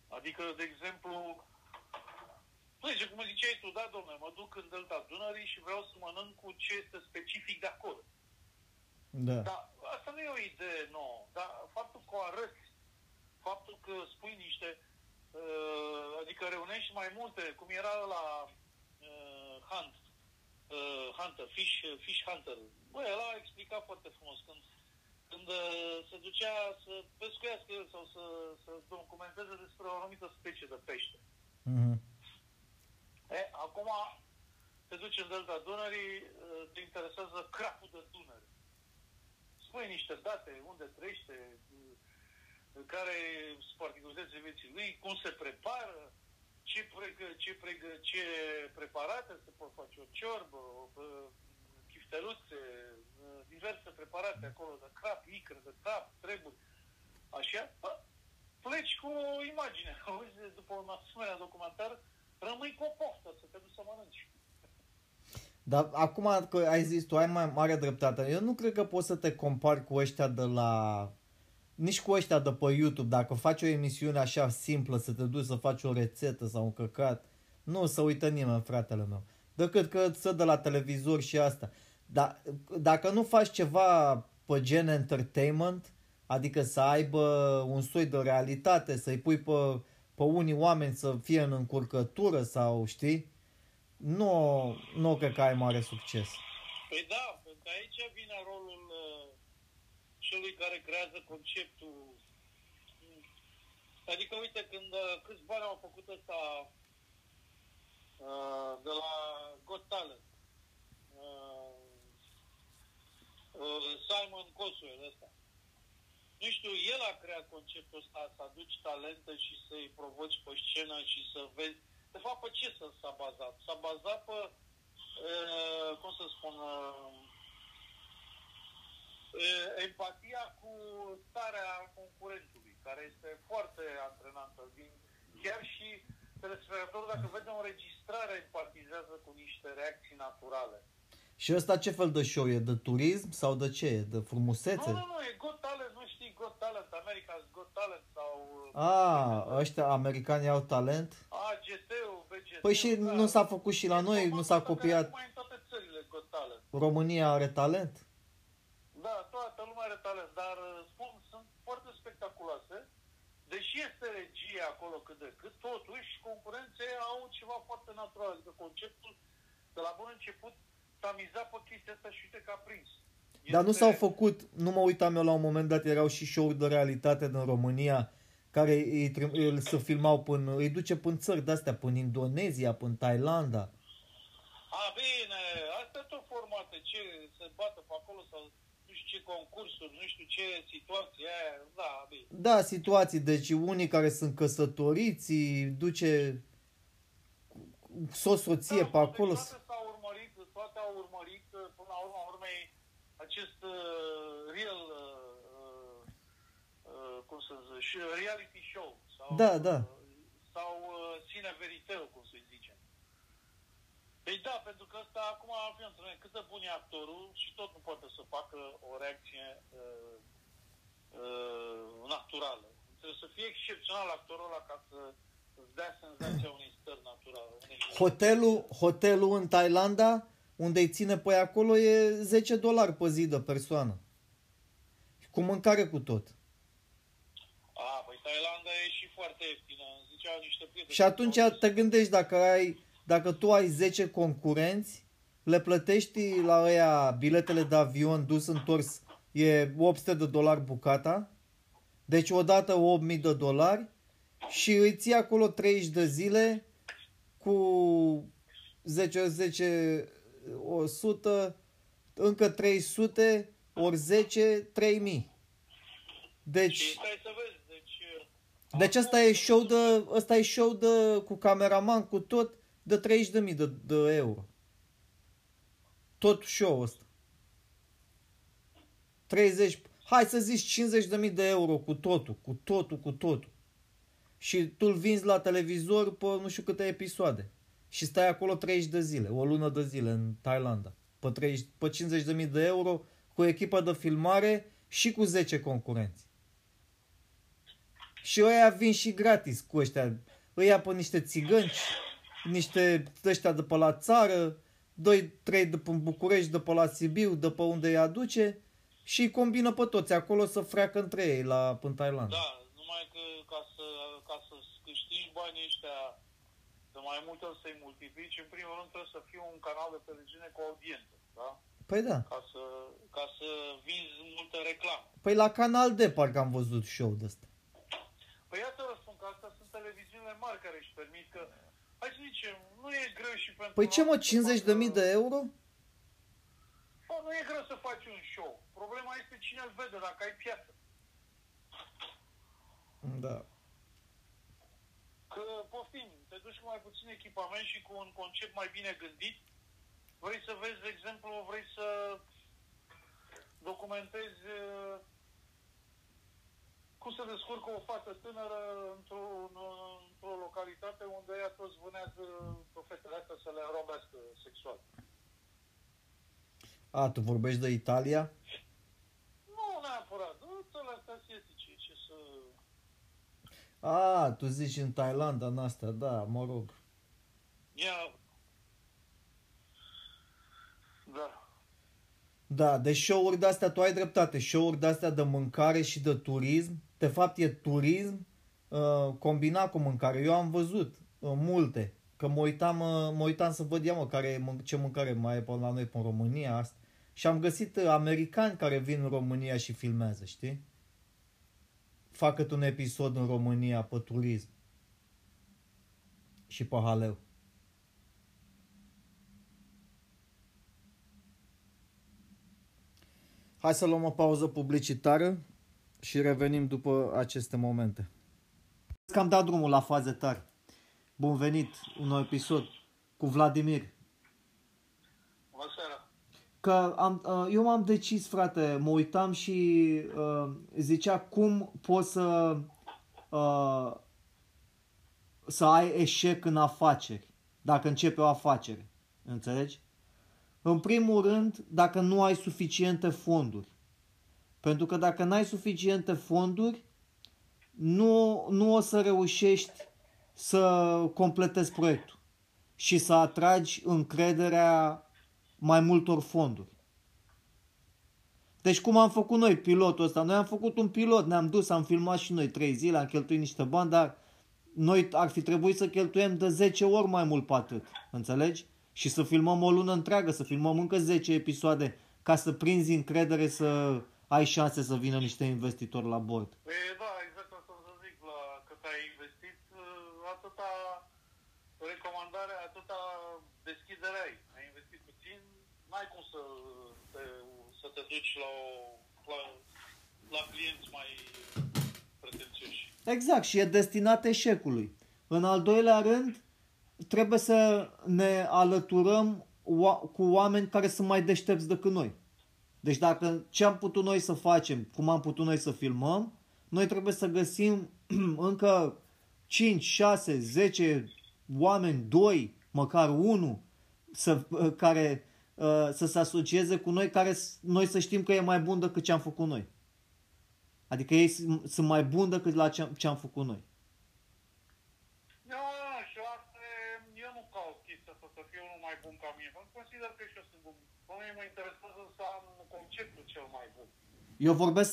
Adică, de exemplu, Zice, cum ziceai tu, da, domnule, mă duc în Delta Dunării și vreau să mănânc cu ce este specific de acolo. Da. Dar asta nu e o idee nouă, dar faptul că o arăți, faptul că spui niște, uh, adică reunești mai multe, cum era la uh, Hunt, uh, Hunter, Fish, Fish Hunter. Băi, ăla a explicat foarte frumos când, când uh, se ducea să pescuiască el sau să, să documenteze despre o anumită specie de pește. Mhm. E, acum te duci în Delta Dunării, uh, te interesează crapul de Dunăre. Spui niște date, unde trăiește, uh, care sunt particularitățile vieții lui, cum se prepară, ce, pregă, ce, pregă, ce preparate se pot face, o ciorbă, o, uh, chifteluțe, uh, diverse preparate acolo de crap, icră, de crap, treburi. Așa, bă, pleci cu o imagine. Auzi, după un asemenea documentar, rămâi cu o poftă să te duci să mănânci. Dar acum că ai zis tu, ai mai mare dreptate. Eu nu cred că poți să te compari cu ăștia de la... Nici cu ăștia de pe YouTube. Dacă faci o emisiune așa simplă, să te duci să faci o rețetă sau un căcat, nu să uită nimeni, fratele meu. Decât că să de la televizor și asta. Dar dacă nu faci ceva pe gen entertainment, adică să aibă un soi de realitate, să-i pui pe, pe unii oameni să fie în încurcătură sau știi, nu, nu cred că ai mare succes. Păi da, pentru că aici vine rolul uh, celui care creează conceptul. Adică, uite, când uh, câți bani au făcut ăsta uh, de la Got Talent, uh, uh, Simon Cosuel ăsta. Nu știu, el a creat conceptul ăsta, să aduci talente și să-i provoci pe scenă și să vezi. De fapt, pe ce să- s-a bazat? S-a bazat pe, uh, cum să spun, uh, uh, empatia cu starea concurențului, care este foarte antrenantă. Din, chiar și telespectatorul, dacă vede o înregistrare, empatizează cu niște reacții naturale. Și ăsta ce fel de show e? De turism sau de ce? e? De frumusețe? Nu, nu, nu, e Got Talent, nu știi Got Talent, America's Got Talent sau A, ăștia americani au talent? AGT-ul, BGT. Păi și nu s-a făcut și la noi, nu s-a copiat. Mai în toate țările Got Talent. România are talent? Da, toată lumea are talent, dar uh, spun, sunt foarte spectaculoase. Deși este regie acolo cât de cât, totuși concurenței au ceva foarte natural. Adică conceptul de la bun început s-a mizat pe chestia asta și uite că a prins. Dar nu Este- s-au făcut, nu mă uitam eu la un moment dat, erau și show-uri de realitate din România care îi, trim- îl să filmau până, îi duce până țări de-astea, până Indonezia, până Thailanda. A, bine, astea tot formate, ce se bată pe acolo sau nu știu ce concursuri, nu știu ce situație aia, da, bine. Da, situații, deci unii care sunt căsătoriți, îi duce soț-soție pe acolo. Deci toate s-au urmărit, toate au urmărit, până la urma urmei, acest uh, real, uh, uh, cum să zic, și reality show. Sau, Da, da. uh, Sau uh, cine veriteu, cum să-i zicem. Păi da, pentru că ăsta acum avem să vedem cât de bun e actorul și tot nu poate să facă o reacție uh, uh, naturală. Trebuie să fie excepțional actorul ăla ca să îți dea senzația unei stări naturale. unei- Hotelul, hotelul în Thailanda, unde îi ține pe acolo, e 10 dolari pe zi de persoană. Cu mâncare cu tot. A, păi Thailanda e și foarte ieftină. Îmi ziceau niște prieteni. Și atunci te gândești dacă ai, dacă tu ai 10 concurenți, le plătești la ăia biletele de avion dus întors, e 800 de dolari bucata, deci odată 8000 de dolari și îi ții acolo 30 de zile cu 10, 10, 100, încă 300, ori 10, 3000. Deci... Și stai să vezi, deci... Deci ăsta e show de, ăsta e show de, cu cameraman, cu tot, de 30.000 de, de euro. Tot show ăsta. 30, hai să zici 50.000 de euro cu totul, cu totul, cu totul. Și tu îl vinzi la televizor pe nu știu câte episoade. Și stai acolo 30 de zile, o lună de zile în Thailanda. Pe, 30, pe 50.000 de euro cu echipă de filmare și cu 10 concurenți. Și ăia vin și gratis cu ăștia. Îi ia pe niște țigănci, niște ăștia de pe la țară, doi, trei de pe București, de pe la Sibiu, de pe unde îi aduce și îi combină pe toți acolo să freacă între ei la în Thailand. Da, numai că ca să, ca să câștigi banii ăștia de mai multe ori să-i multiplici, în primul rând trebuie să fie un canal de televiziune cu audiență, da? Păi da. Ca să, ca să vinzi multă reclamă. Păi la Canal D parcă am văzut show de ăsta. Păi iată vă spun că astea sunt televiziunile mari care își permit că, hai să zicem, nu e greu și pentru... Păi ce mă, oameni să 50 de mii facă- de euro? Bă, nu e greu să faci un show. Problema este cine îl vede, dacă ai piață. Da. Că, poftim, te duci cu mai puțin echipament și cu un concept mai bine gândit. Vrei să vezi, de exemplu, vrei să documentezi uh, cum se descurcă o fată tânără într-o, într-o localitate unde ea toți vânează pe fetele astea să le înrobească sexual. A, tu vorbești de Italia? Nu neapărat, nu țările astea asiatice, ce să... A, tu zici în Thailanda, în astea, da, mă rog. Ia... Da. Da, de show-uri de-astea, tu ai dreptate, show-uri de-astea de mâncare și de turism, de fapt e turism uh, combinat cu mâncare. Eu am văzut uh, multe, că mă uitam, uh, mă uitam să văd ia, mă, care, e mân- ce mâncare mai e pe la noi pe România asta. Și am găsit uh, americani care vin în România și filmează, știi? Facă un episod în România pe turism și pe haleu. Hai să luăm o pauză publicitară și revenim după aceste momente. Că am dat drumul la faze tari. Bun venit, un nou episod cu Vladimir. Bună seara. Că am, uh, eu m-am decis, frate, mă uitam și uh, zicea cum poți să uh, să ai eșec în afaceri, dacă începe o afacere. Înțelegi? În primul rând, dacă nu ai suficiente fonduri. Pentru că dacă n-ai suficiente fonduri, nu, nu o să reușești să completezi proiectul și să atragi încrederea mai multor fonduri. Deci cum am făcut noi pilotul ăsta? Noi am făcut un pilot, ne-am dus, am filmat și noi trei zile, am cheltuit niște bani, dar noi ar fi trebuit să cheltuiem de 10 ori mai mult pe atât. Înțelegi? Și să filmăm o lună întreagă, să filmăm încă 10 episoade ca să prinzi încredere să ai șanse să vină niște investitori la bord. Păi da, exact asta o să zic, la cât ai investit, uh, atâta recomandare, atâta deschidere ai. Ai investit puțin, n-ai cum să te, să te duci la, o, la, la clienți mai pretențioși. Exact, și e destinat eșecului. În al doilea rând, trebuie să ne alăturăm oa- cu oameni care sunt mai deștepți decât noi. Deci dacă ce am putut noi să facem, cum am putut noi să filmăm, noi trebuie să găsim încă 5, 6, 10 oameni, 2, măcar unul, să, care uh, să se asocieze cu noi, care noi să știm că e mai bun decât ce am făcut noi. Adică ei sunt mai buni decât la ce, ce am făcut noi. Nu, și asta eu nu caut chestia asta să fiu unul mai bun ca mine. Consider că și eu sunt bun. Pe mine mă interesează să am conceptul cel mai bun. Eu vorbesc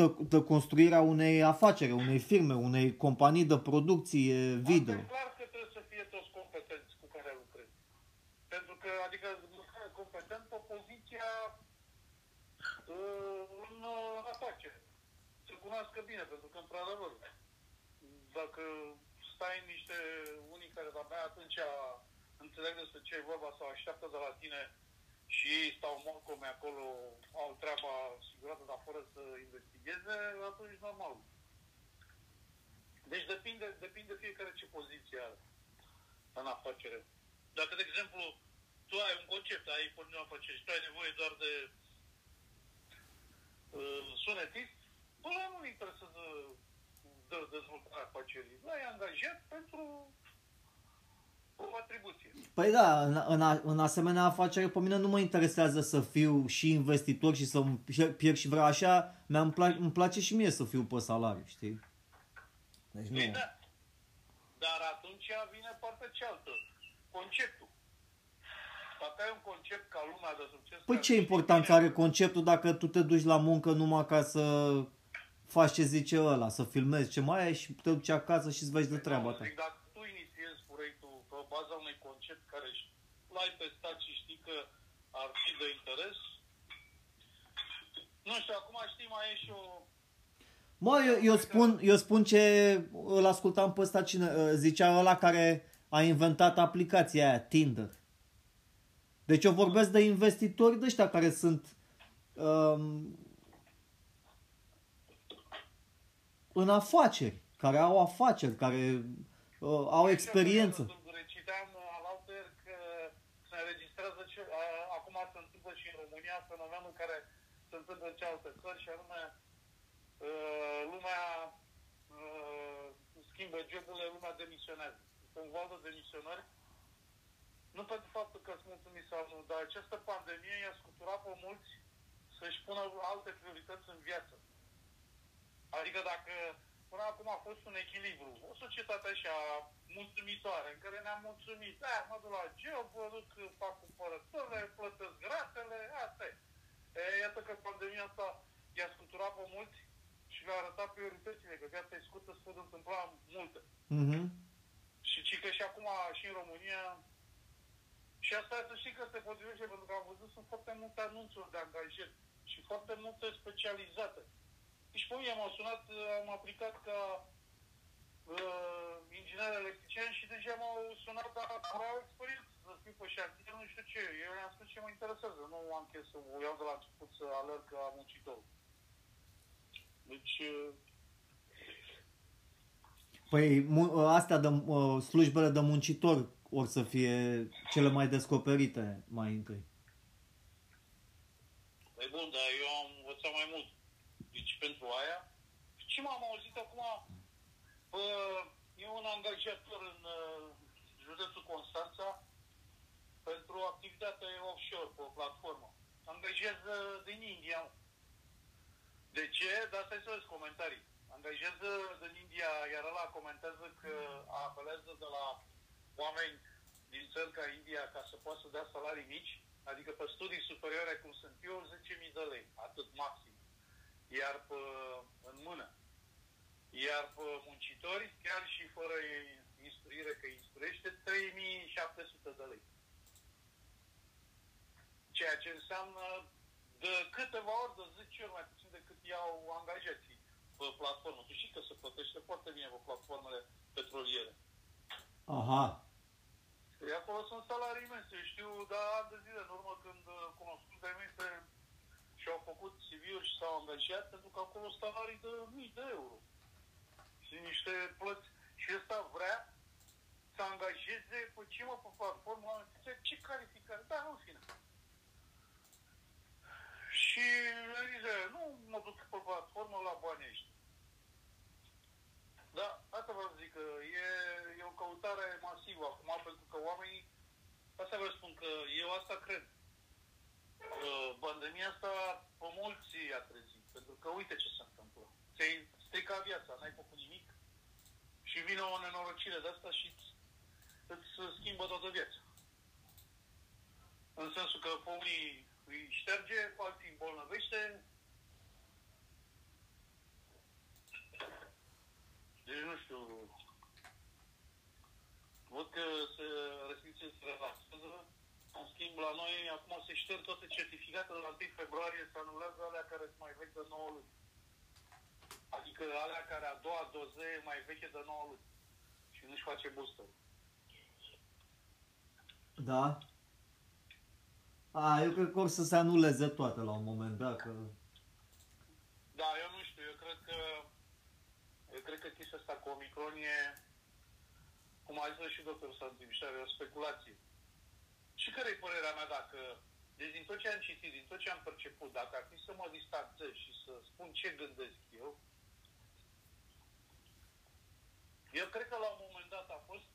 de, de construirea unei afaceri, unei firme, unei companii de producție video. Asta clar că trebuie să fie toți competenți cu care lucrez. Pentru că, adică, competent pe poziția uh, în uh, afacere. Să cunoască bine, pentru că, într-adevăr, dacă stai în niște unii care de-abia atunci înțeleg despre ce e vorba sau așteaptă de la tine și ei stau morcomi acolo, au treaba asigurată, dar fără să investigheze, atunci normal. Deci depinde, depinde fiecare ce poziție are în afacere. Dacă, de exemplu, tu ai un concept, ai pornit o afacere și tu ai nevoie doar de uh, sunetist, ăla nu-l interesează de dezvoltarea afacerii. L-ai angajat pentru o atribuție. Păi da, în, în, în asemenea afacere pe mine nu mă interesează să fiu și investitor și să pierd și vreau așa, mi-am pla- îmi place și mie să fiu pe salariu, știi? Deci nu. Păi da. Dar atunci vine partea cealaltă. Conceptul. Dacă ai un concept ca lumea de succes... Păi ce importanță are conceptul dacă tu te duci la muncă numai ca să faci ce zice ăla, să filmezi ce mai ai și te duci acasă și îți vezi de păi treaba ta. Zic, dacă baza unui concept care l-ai testat și știi că ar fi de interes. Nu știu, acum știi, mai e și o... Mă, eu, eu, spun, eu spun ce îl ascultam pe ăsta, cine, uh, zicea ăla care a inventat aplicația aia, Tinder. Deci eu vorbesc de investitori de ăștia care sunt um, în afaceri, care au afaceri, care uh, au experiență acum se întâmplă și în România fenomenul care se întâmplă în cealaltă țări și anume uh, lumea uh, schimbă joburile, lumea demisionează. Este un val de demisionări. Nu pentru faptul că sunt mulțumit sau nu, dar această pandemie i-a scuturat pe mulți să-și pună alte priorități în viață. Adică dacă Până acum a fost un echilibru. O societate așa mulțumitoare, în care ne-am mulțumit. Da, mă duc la job, mă duc, fac cumpărăturile, plătesc gratele, asta e. e. Iată că pandemia asta i-a scuturat pe mulți și le-a arătat prioritățile, că viața e scurtă, se pot întâmpla multe. Mm-hmm. Și ci că și acum și în România și asta să știi că se potrivește, pentru că am văzut sunt foarte multe anunțuri de angajări și foarte multe specializate. Deci pe mine m-au sunat, am aplicat ca uh, inginer electrician și deja m-au sunat, dar au experiență să fiu pe șantier, nu știu ce. Eu i-am spus ce mă interesează, nu am chef să o iau de la început să alerg ca muncitor. Deci... Uh, Păi astea de uh, slujbele de muncitor or să fie cele mai descoperite mai întâi. Păi bun, dar eu am învățat mai mult pentru aia. Și m-am auzit acum, bă, e un angajator în uh, județul Constanța pentru activitate offshore pe o platformă. Angajează din India. De ce? Dar stai să vezi comentarii. Angajează din India, iar ăla comentează că apelează de la oameni din țări ca India ca să poată să dea salarii mici, adică pe studii superioare cum sunt eu, 10.000 de lei, atât maxim iar pe, în mână. Iar pe muncitori, chiar și fără instruire că instruiește, 3700 de lei. Ceea ce înseamnă de câteva ori, de 10 ori mai puțin decât iau angajații pe platformă. Tu știi că se plătește foarte bine pe platformele petroliere. Aha. Păi acolo sunt salarii imense. Eu știu, dar ani de zile în urmă când cunoscut de mine și au făcut CV-uri și s-au angajat pentru că acolo salarii de mii de euro. Și niște plăți. Și ăsta vrea să angajeze pe ce mă pe platformă, ce calificare, da, în fine. Și zice, nu mă duc pe platformă la banii ăștia. Adică e, e o căutare masivă acum, pentru că oamenii, asta vă spun că eu asta cred. Că pandemia asta pe mulți a trezit. Pentru că uite ce se întâmplă. Ți-ai stricat viața, n-ai făcut nimic și vine o nenorocire de asta și îți, îți schimbă toată viața. În sensul că pe unii îi șterge, pe alții îmbolnăvește, deci nu știu, văd că se restricție se relaxează, în schimb la noi acum se șterg toate certificatele la 1 februarie, se anulează alea care sunt mai vechi de 9 luni. Adică alea care a doua doză e mai veche de 9 luni și nu-și face booster. Da. A, eu cred că or să se anuleze toate la un moment dat, că... Da, eu nu știu, eu cred că eu cred că chestia asta cu Omicron e, cum a zis și doctorul Santim, și are o speculație. Și care e părerea mea dacă, deci din tot ce am citit, din tot ce am perceput, dacă ar fi să mă distanțez și să spun ce gândesc eu, eu cred că la un moment dat a fost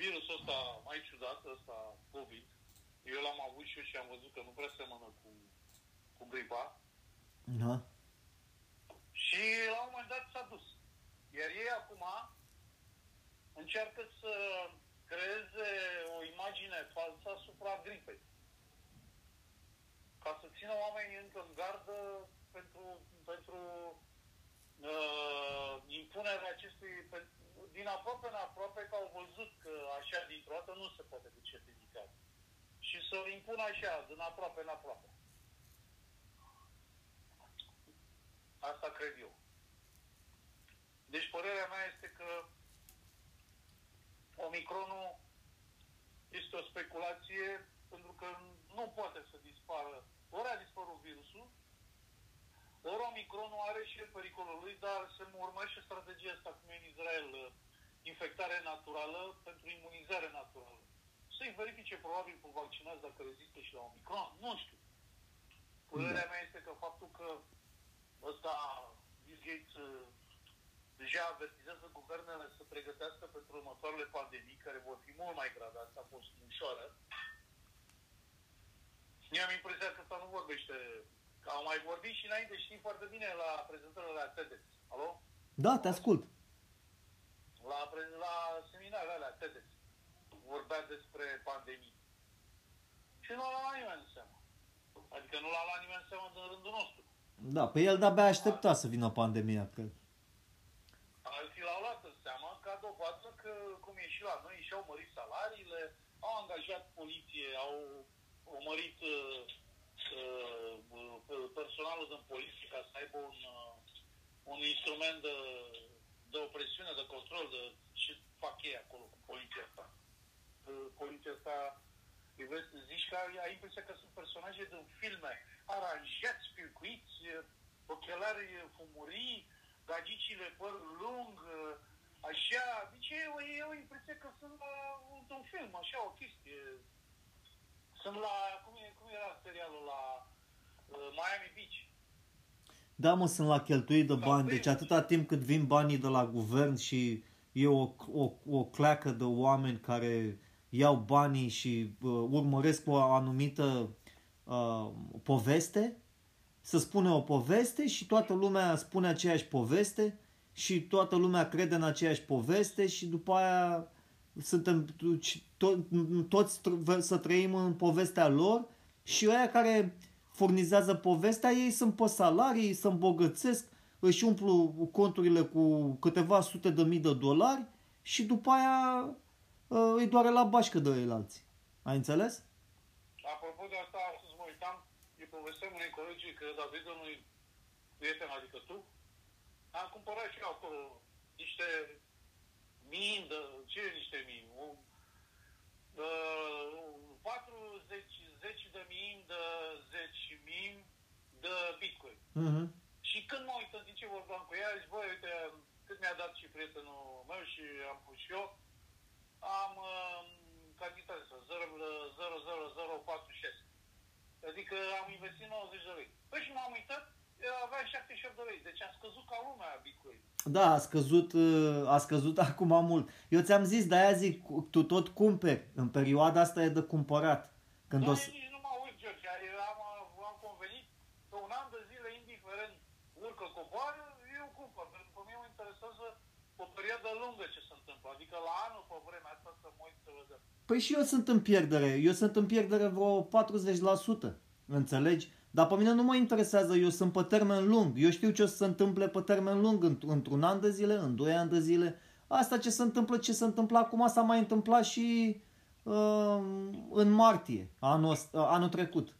virusul ăsta mai ciudat, ăsta COVID. Eu l-am avut și eu și am văzut că nu prea semănă cu, cu gripa. Da. Și la un moment dat s-a dus. Iar ei acum încearcă să creeze o imagine falsă asupra gripei. Ca să țină oamenii încă în gardă pentru, pentru uh, impunerea acestui, pe, din aproape în aproape că au văzut că așa dintr-o dată nu se poate cu certificat. Și să impună așa, din aproape în aproape. Asta cred eu. Deci părerea mea este că Omicronul este o speculație pentru că nu poate să dispară. Ori a dispărut virusul, ori Omicronul are și el pericolul lui, dar se urmărește strategia asta cum e în Israel, infectare naturală pentru imunizare naturală. Să-i verifice probabil cu vaccinați dacă rezistă și la Omicron, nu știu. Părerea mea este că faptul că ăsta Bill Gates deja avertizează guvernele să pregătească pentru următoarele pandemii, care vor fi mult mai grave, asta a fost ușoară. Mie am impresia că ăsta nu vorbește, că am mai vorbit și înainte, știi foarte bine la prezentările la TEDx. Alo? Da, te ascult. La, la seminarele alea TEDx vorbea despre pandemii. Și nu l-a luat nimeni în seama. Adică nu l-a luat nimeni în seama din rândul nostru. Da, pe el de-abia aștepta să vină pandemia, cred. Alții l-au luat în seama ca dovadă că, cum e și la noi, și-au mărit salariile, au angajat poliție, au, au mărit uh, uh, personalul din poliție ca să aibă un, uh, un instrument de, de opresiune, de control, de ce fac ei acolo cu poliția asta. Uh, poliția asta îi vezi, zici că ai impresia că sunt personaje din filme aranjați, filcuiți, ochelari fumurii, gagicile păr lung, așa, deci e, e o impresie că sunt la un film, așa, o chestie. Sunt la, cum, e, cum era serialul, la uh, Miami Beach. Da, mă, sunt la cheltuit de bani, deci atâta timp cât vin banii de la guvern și e o, o, o cleacă de oameni care iau banii și uh, urmăresc o anumită uh, poveste, să spune o poveste și toată lumea spune aceeași poveste și toată lumea crede în aceeași poveste și după aia suntem to- toți să trăim în povestea lor și ăia care furnizează povestea, ei sunt pe salarii, să îmbogățesc, își umplu conturile cu câteva sute de mii de dolari și după aia uh, îi doare la bașcă de ei alții. Ai înțeles? Apropo de asta, astăzi mă uitam, îi povesteam unei colegii că datorită unui prieten, adică tu, am cumpărat și eu acolo niște mii de, ce niște mii? Un, uh, 40, 10 de mii de 10 mii de bitcoin. Uh-huh. Și când mă uit în timp ce vorbeam cu ea, zic, băi, uite, cât mi-a dat și prietenul meu și am pus și eu, am uh, cantitate asta, 0,00046. Adică am investit 90 de lei. Păi și m-am uitat, avea 78 de lei. Deci a scăzut ca lumea Bitcoin. Da, a scăzut, uh, a scăzut acum mult. Eu ți-am zis, de-aia zic, tu tot cumperi. În perioada asta e de cumpărat. Când da, o să... nici nu mă uit, George. Am, am convenit că un an de zile, indiferent urcă, coboară, eu cumpăr. Pentru că mie mă interesează o perioadă lungă ce se întâmplă. Adică la anul, pe vremea asta, să mă uit să vedem. Păi și eu sunt în pierdere. Eu sunt în pierdere vreo 40%. Înțelegi? Dar pe mine nu mă interesează, eu sunt pe termen lung. Eu știu ce o să se întâmple pe termen lung, într-un an de zile, în doi ani de zile. Asta ce se întâmplă, ce se întâmplă acum, s-a mai întâmplat și uh, în martie, anul, ăsta- anul trecut.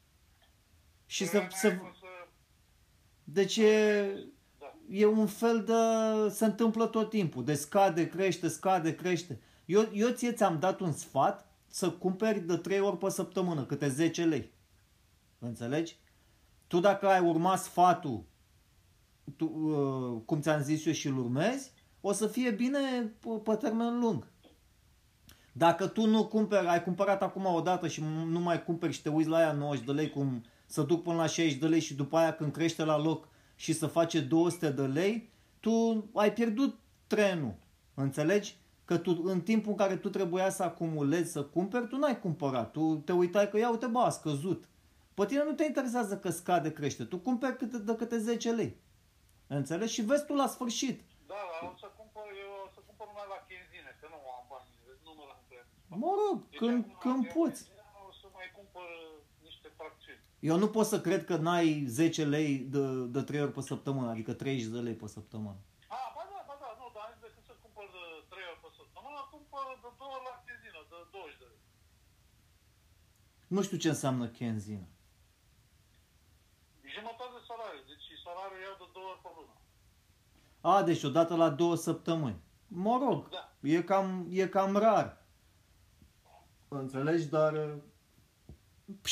Și să, Vremea să, aia o să... deci e, Da. E un fel de... se întâmplă tot timpul. De scade, crește, scade, crește. Eu, eu ție ți-am dat un sfat să cumperi de 3 ori pe săptămână, câte 10 lei. Înțelegi? Tu dacă ai urmat sfatul, tu, uh, cum ți-am zis eu și îl urmezi, o să fie bine pe, pe termen lung. Dacă tu nu cumperi, ai cumpărat acum o dată și nu mai cumperi și te uiți la aia 90 de lei, cum să duc până la 60 de lei și după aia când crește la loc și să face 200 de lei, tu ai pierdut trenul. Înțelegi? Că tu, în timpul în care tu trebuia să acumulezi, să cumperi, tu n-ai cumpărat. Tu te uitai că, ia uite, bă, a scăzut. Pe tine nu te interesează că scade, crește. Tu cumperi câte, de câte 10 lei. Înțelegi? Și vezi tu la sfârșit. Da, dar o să cumpăr, eu o să cumpăr numai la chenzine, că nu am bani, nu mă l-am plătit. Mă rog, când, acum, când eu poți. O să mai cumpăr niște fracțiuni. Eu nu pot să cred că n-ai 10 lei de, de 3 ori pe săptămână, adică 30 de lei pe săptămână. A, ba da, ba da, nu, dar am zis decât să cumpăr de 3 ori pe săptămână, cumpăr de 2 ori la chenzină, de 20 de lei. Nu știu ce înseamnă Kenzina. Jumătate de salariu, deci salariul iau de 2 ori pe lună. A, deci odată la două săptămâni. Mă rog, Da. e cam, e cam rar. Înțelegi, dar... uh,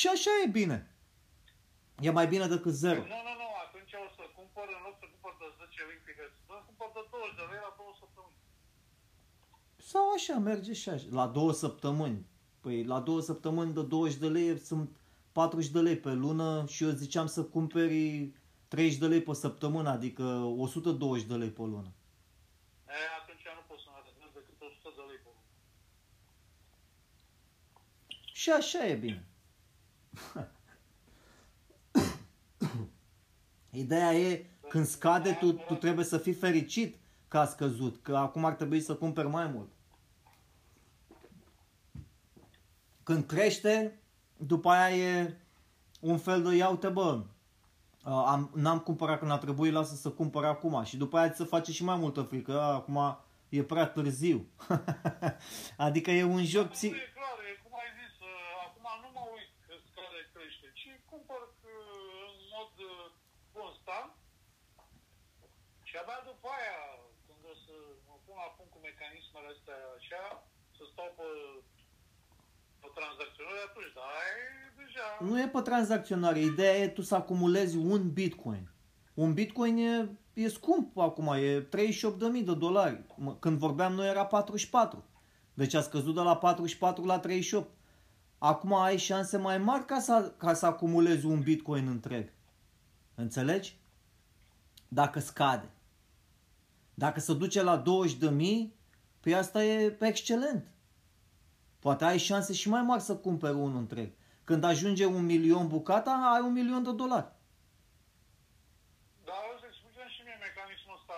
Și așa e bine. E mai bine decât zero. Nu, nu, nu, atunci o să cumpăr, în loc să cumpăr de 10 lei pe care să cumpăr de 20 de lei la 2 săptămâni. Sau așa, merge și așa. La două săptămâni. Păi la două săptămâni de 20 de lei sunt 40 de lei pe lună și eu ziceam să cumperi 30 de lei pe săptămână, adică 120 de lei pe lună. E, atunci nu pot să mă reglez decât 100 de lei pe lună. Și așa e bine. Ideea e, când scade, tu, tu trebuie să fii fericit că a scăzut, că acum ar trebui să cumperi mai mult. Când crește, după aia e un fel de, ia uite bă, am, n-am cumpărat când a trebuit, lasă să cumpăr acum. Și după aia ți se face și mai multă frică, a, acum e prea târziu. adică e un joc... Nu Psi- e clar, e cum ai zis, uh, acum nu mă uit că scade crește, ci cumpăr uh, în mod uh, constant și abia după aia, când o să mă pun la punct cu mecanismele astea așa, să stau pe, pe tranzacționare atunci, dar e deja... Nu e pe tranzacționare, ideea e tu să acumulezi un bitcoin. Un bitcoin e, e scump acum, e 38.000 de dolari. Mă, Când vorbeam noi era 44. Deci a scăzut de la 44 la 38. Acum ai șanse mai mari ca să, ca să acumulezi un bitcoin întreg. Înțelegi? Dacă scade. Dacă se duce la 20.000, păi asta e excelent. Poate ai șanse și mai mari să cumperi unul întreg. Când ajunge un milion bucata, ai un milion de dolari. Dar o să explicați și mie mecanismul ăsta.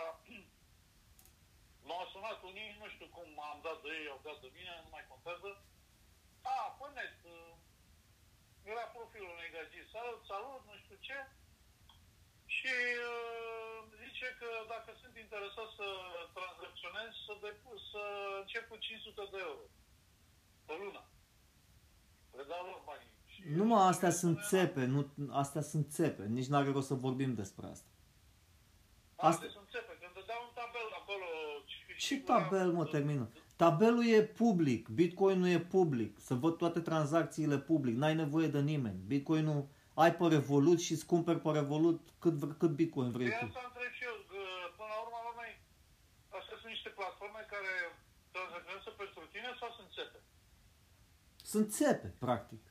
M-au sunat unii, nu știu cum am dat de ei, au dat de mine, nu mai contează. A, pe net, uh, era profilul unui gagic, salut, salut, nu știu ce. Și uh, zice că dacă sunt interesat să tranzacționez, să, depus, să încep cu 500 de euro pe lună. Le dau lor banii. Și Numai astea sunt țepe, nu, astea sunt țepe. Nici n-are rost să vorbim despre asta. Asta Asta- sunt țepe, când îți dau un tabel acolo... Ce tabel, mă, termină? Tabelul e public, Bitcoin-ul e public, să văd toate tranzacțiile public, n-ai nevoie de nimeni. Bitcoin-ul ai pe Revolut și îți cumperi pe Revolut cât, vre- cât Bitcoin vrei Pe tu. asta întreb și eu, că până la urmă, la noi, astea sunt niște platforme care tranzacționează pentru tine sau sunt țepe? Sunt țepe, practic.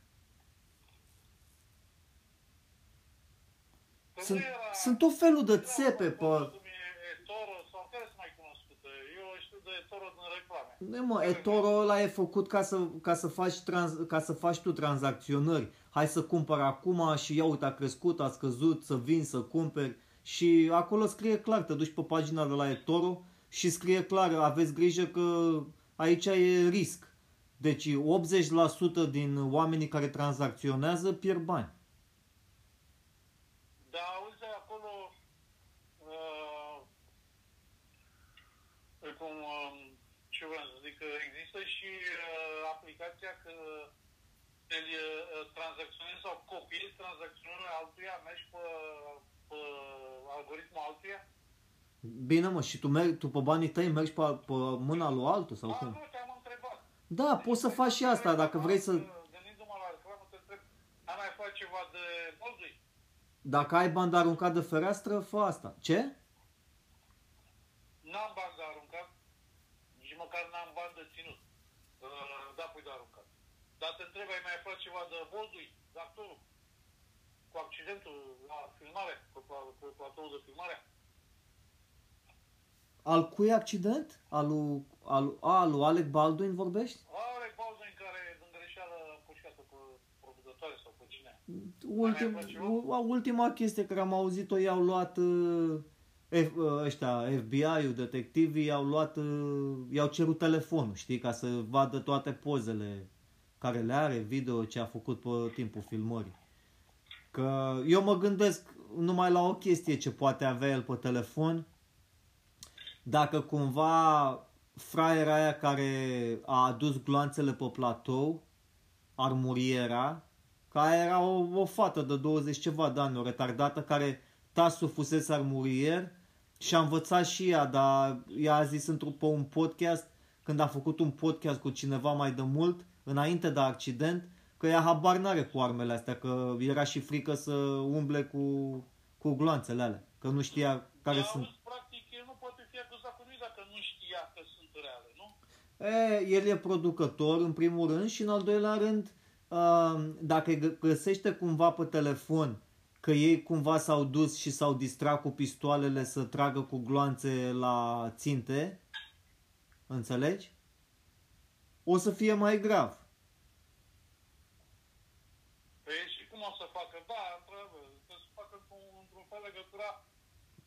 Că Sunt, nu era, sunt tot felul de era țepe vorba pe... cum e Toro sau care sunt mai cunoscută. Eu știu de Toro din reclame. Nu mă, eToro ăla e făcut ca să, ca să, faci, trans, ca să faci tu tranzacționări. Hai să cumpăr acum și ia uite a crescut, a scăzut, să vin, să cumperi. Și acolo scrie clar, te duci pe pagina de la eToro și scrie clar, aveți grijă că aici e risc. Deci 80% din oamenii care tranzacționează pierd bani. Da, auzi, acolo, uh, cum, uh, ce vreau să zic, că există și uh, aplicația că îl uh, tranzacționezi sau copiezi tranzacționările altuia, mergi pe, pe algoritmul altuia. Bine mă, și tu, mergi, tu pe banii tăi mergi pe, pe mâna lui altul sau A, cum? nu, te-am întrebat. Da, poți să faci și asta dacă vrei să... Gândindu-mă la reclamă, te întreb, am mai fac ceva de Boldui? Dacă ai bani de aruncat de fereastră, fă asta. Ce? N-am bani de aruncat, nici măcar n-am bani de ținut. Uh, da, pui de aruncat. Dar te întreb, ai mai aflat ceva de Boldui, de actorul? Cu accidentul la filmare, cu, pla- cu platoul de filmare? Al cui accident? Al lui, al, a, al lui Alec Baldwin vorbești? Are Baldwin care din greșeală a pușcat-o pe producătoare sau pe cine? Ultim, Mai face u- ultima chestie care am auzit-o, i-au luat uh, F, uh, ăștia, FBI-ul, detectivii, i-au luat, uh, i-au cerut telefonul, știi, ca să vadă toate pozele care le are, video ce a făcut pe timpul filmării. Că eu mă gândesc numai la o chestie ce poate avea el pe telefon, dacă cumva fraiera aia care a adus gloanțele pe platou, armuriera, că aia era o, o fată de 20 ceva de ani, o retardată, care tasul fusese armurier și a învățat și ea, dar ea a zis într-un pe un podcast, când a făcut un podcast cu cineva mai de mult, înainte de accident, că ea habar n-are cu armele astea, că era și frică să umble cu, cu gloanțele alea, că nu știa care Dar, sunt. auzi, practic, el nu poate fi acuzat cu nimic dacă nu știa că sunt reale, nu? E, el e producător în primul rând și în al doilea rând, uh, dacă gă- găsește cumva pe telefon că ei cumva s-au dus și s-au distrat cu pistoalele să tragă cu gloanțe la ținte, înțelegi? O să fie mai grav. Păi și cum o să facă? Da, într-adevăr, trebuie să facă într-un, într-un fel legătura.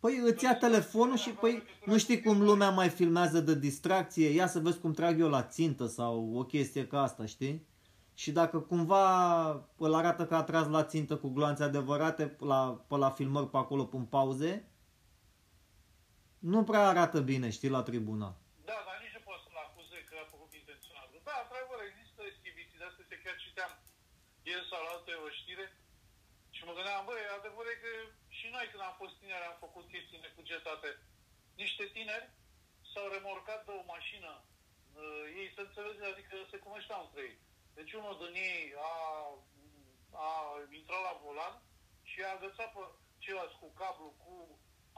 Păi îți ia telefonul și păi nu știi cum lumea mai filmează de distracție, ia să vezi cum trag eu la țintă sau o chestie ca asta, știi? Și dacă cumva îl arată că a tras la țintă cu gloanțe adevărate pe la, pe la filmări pe acolo, pe în pauze, nu prea arată bine, știi, la tribunal. Da, dar nici nu poți să-l acuze că a făcut intenționat. Da, într-adevăr, există eschiviții de astea, chiar citeam ieri sau la alte o știre și mă gândeam, băi, adevărul e că și noi când am fost tineri am făcut chestii necugetate. Niște tineri s-au remorcat de o mașină. Uh, ei se înțelege, adică se cunoșteau între ei. Deci unul din ei a, a intrat la volan și a agățat pe ceilalți cu cablu, cu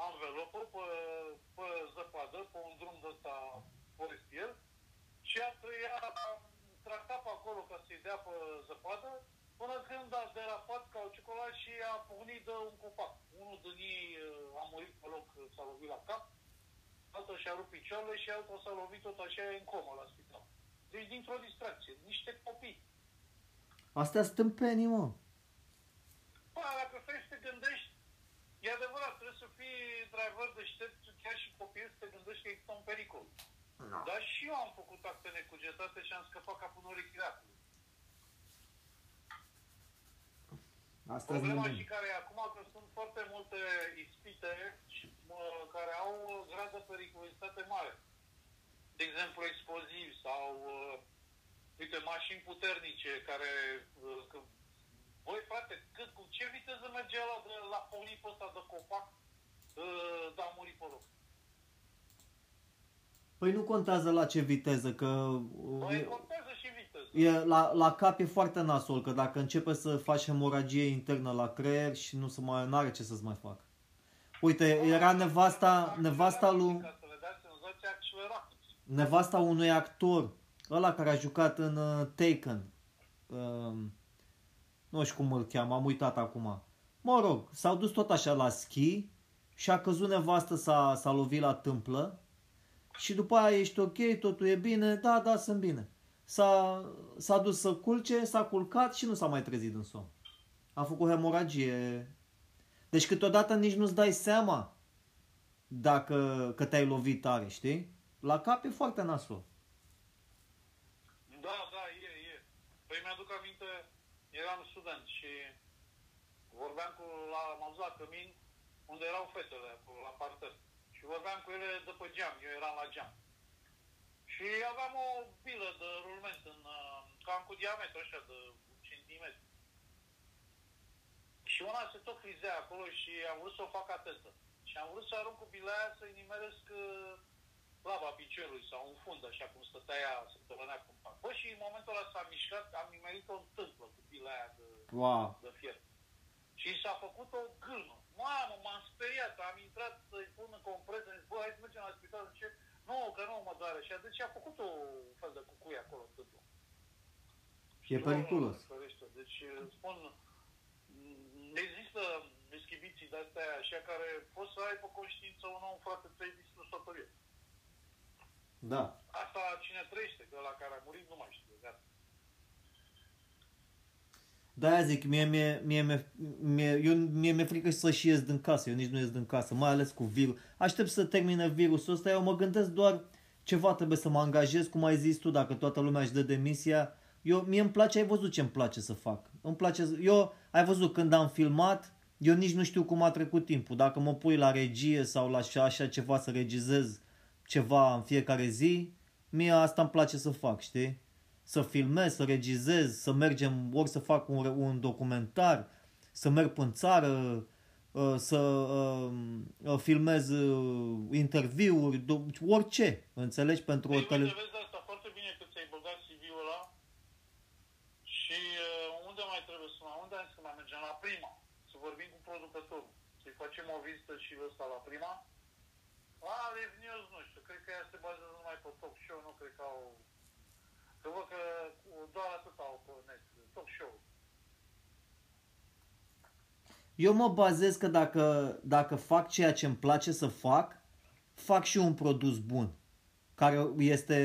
anvelopă, pe, pe zăpadă, pe un drum de ăsta forestier și a, i-a tratat pe acolo ca să-i dea pe zăpadă până când a derapat ca o ciocolată și a pornit de un copac. Unul din ei uh, a murit pe loc, s-a lovit la cap, altul și-a rupt picioarele și altul s-a lovit tot așa e în comă la spital. Deci dintr-o distracție, niște copii. Astea stâmpenii, mă. Bă, dacă stai să te gândești, e adevărat, trebuie să fii driver deștept, chiar și copil, să te gândești că există un pericol. No. Dar și eu am făcut acte necugetate și am scăpat ca până ori Asta Problema și care e acum că sunt foarte multe ispite și, mă, care au uh, grad de periculositate mare. De exemplu, explozivi sau, uh, uite, mașini puternice care, uh, că, voi frate, cât, cu ce viteză merge la, de, la polipul ăsta de copac, uh, dar a murit pe loc. Păi nu contează la ce viteză, că Băi, e, contează și viteză. E, la, la cap e foarte nasol, că dacă începe să faci hemoragie internă la creier și nu se mai are ce să-ți mai facă. Uite, era nevasta, nevasta lui, Ca să le dați senzația accelerat. nevasta unui actor, ăla care a jucat în uh, Taken. Uh, nu știu cum îl cheamă, am uitat acum. Mă rog, s-au dus tot așa la schi și a căzut nevastă, s-a, s-a lovit la tâmplă și după aia ești ok, totul e bine, da, da, sunt bine. S-a, s-a dus să culce, s-a culcat și nu s-a mai trezit în somn. A făcut hemoragie. Deci câteodată nici nu-ți dai seama dacă că te-ai lovit tare, știi? La cap e foarte nasol. Da, da, e, e. Păi mi-aduc aminte, eram student și vorbeam cu, la, m-am dus la cămin, unde erau fetele, acolo, la parter. Și vorbeam cu ele de pe geam, eu eram la geam. Și aveam o bilă de rulment în, uh, cam cu diametru așa de centimetri. Și una se tot frizea acolo și am vrut să o fac atentă. Și am vrut să arunc cu bila aia să-i nimeresc uh, laba piciorului sau un fund, așa cum stătea ea, se tălănea cum fac. Bă, și în momentul ăla s-a mișcat, am nimerit-o în tâmplă cu bila aia de, Wow. de fier. Și s-a făcut o gâlmă. Mamă, m-am speriat, am intrat să-i pun în compresă, am zis, bă, hai să mergem la spital, ce? Nu, că nu mă doare. Și deci a făcut o fel de cucui acolo în tâmplă. E periculos. Doamne, ferește. Deci, spun, m, există deschibiții de-astea așa care pot să aibă conștiință un om frate trei distrusătorie. Da. Asta cine trăiește, că la care a murit nu mai știu. Gata. Da, zic, mie, mie, mie, mie, mie, eu, mie mi-e frică să și ies din casă, eu nici nu ies din casă, mai ales cu virus. Aștept să termine virusul ăsta, eu mă gândesc doar ceva trebuie să mă angajez, cum ai zis tu, dacă toată lumea își dă demisia. Eu, mie îmi place, ai văzut ce îmi place să fac. Îmi place, eu, ai văzut când am filmat, eu nici nu știu cum a trecut timpul. Dacă mă pui la regie sau la așa, așa ceva să regizez ceva în fiecare zi, mie asta îmi place să fac, știi? Să filmez, să regizez, să mergem, ori să fac un, un documentar, să merg în țară, uh, să uh, uh, filmez uh, interviuri, do- orice, înțelegi, pentru o Ei, tele... uite, vezi asta foarte bine că ți-ai băgat CV-ul ăla și uh, unde mai trebuie să mai, unde ai zis că mai mergem? La prima. Să vorbim cu producătorul. Să-i facem o vizită și ăsta la prima. La Live News, nu știu, cred că ea se bazează numai pe talk show, nu cred că au... Că văd că doar atât au pe net, talk show. Eu mă bazez că dacă, dacă fac ceea ce îmi place să fac, fac și un produs bun. Care este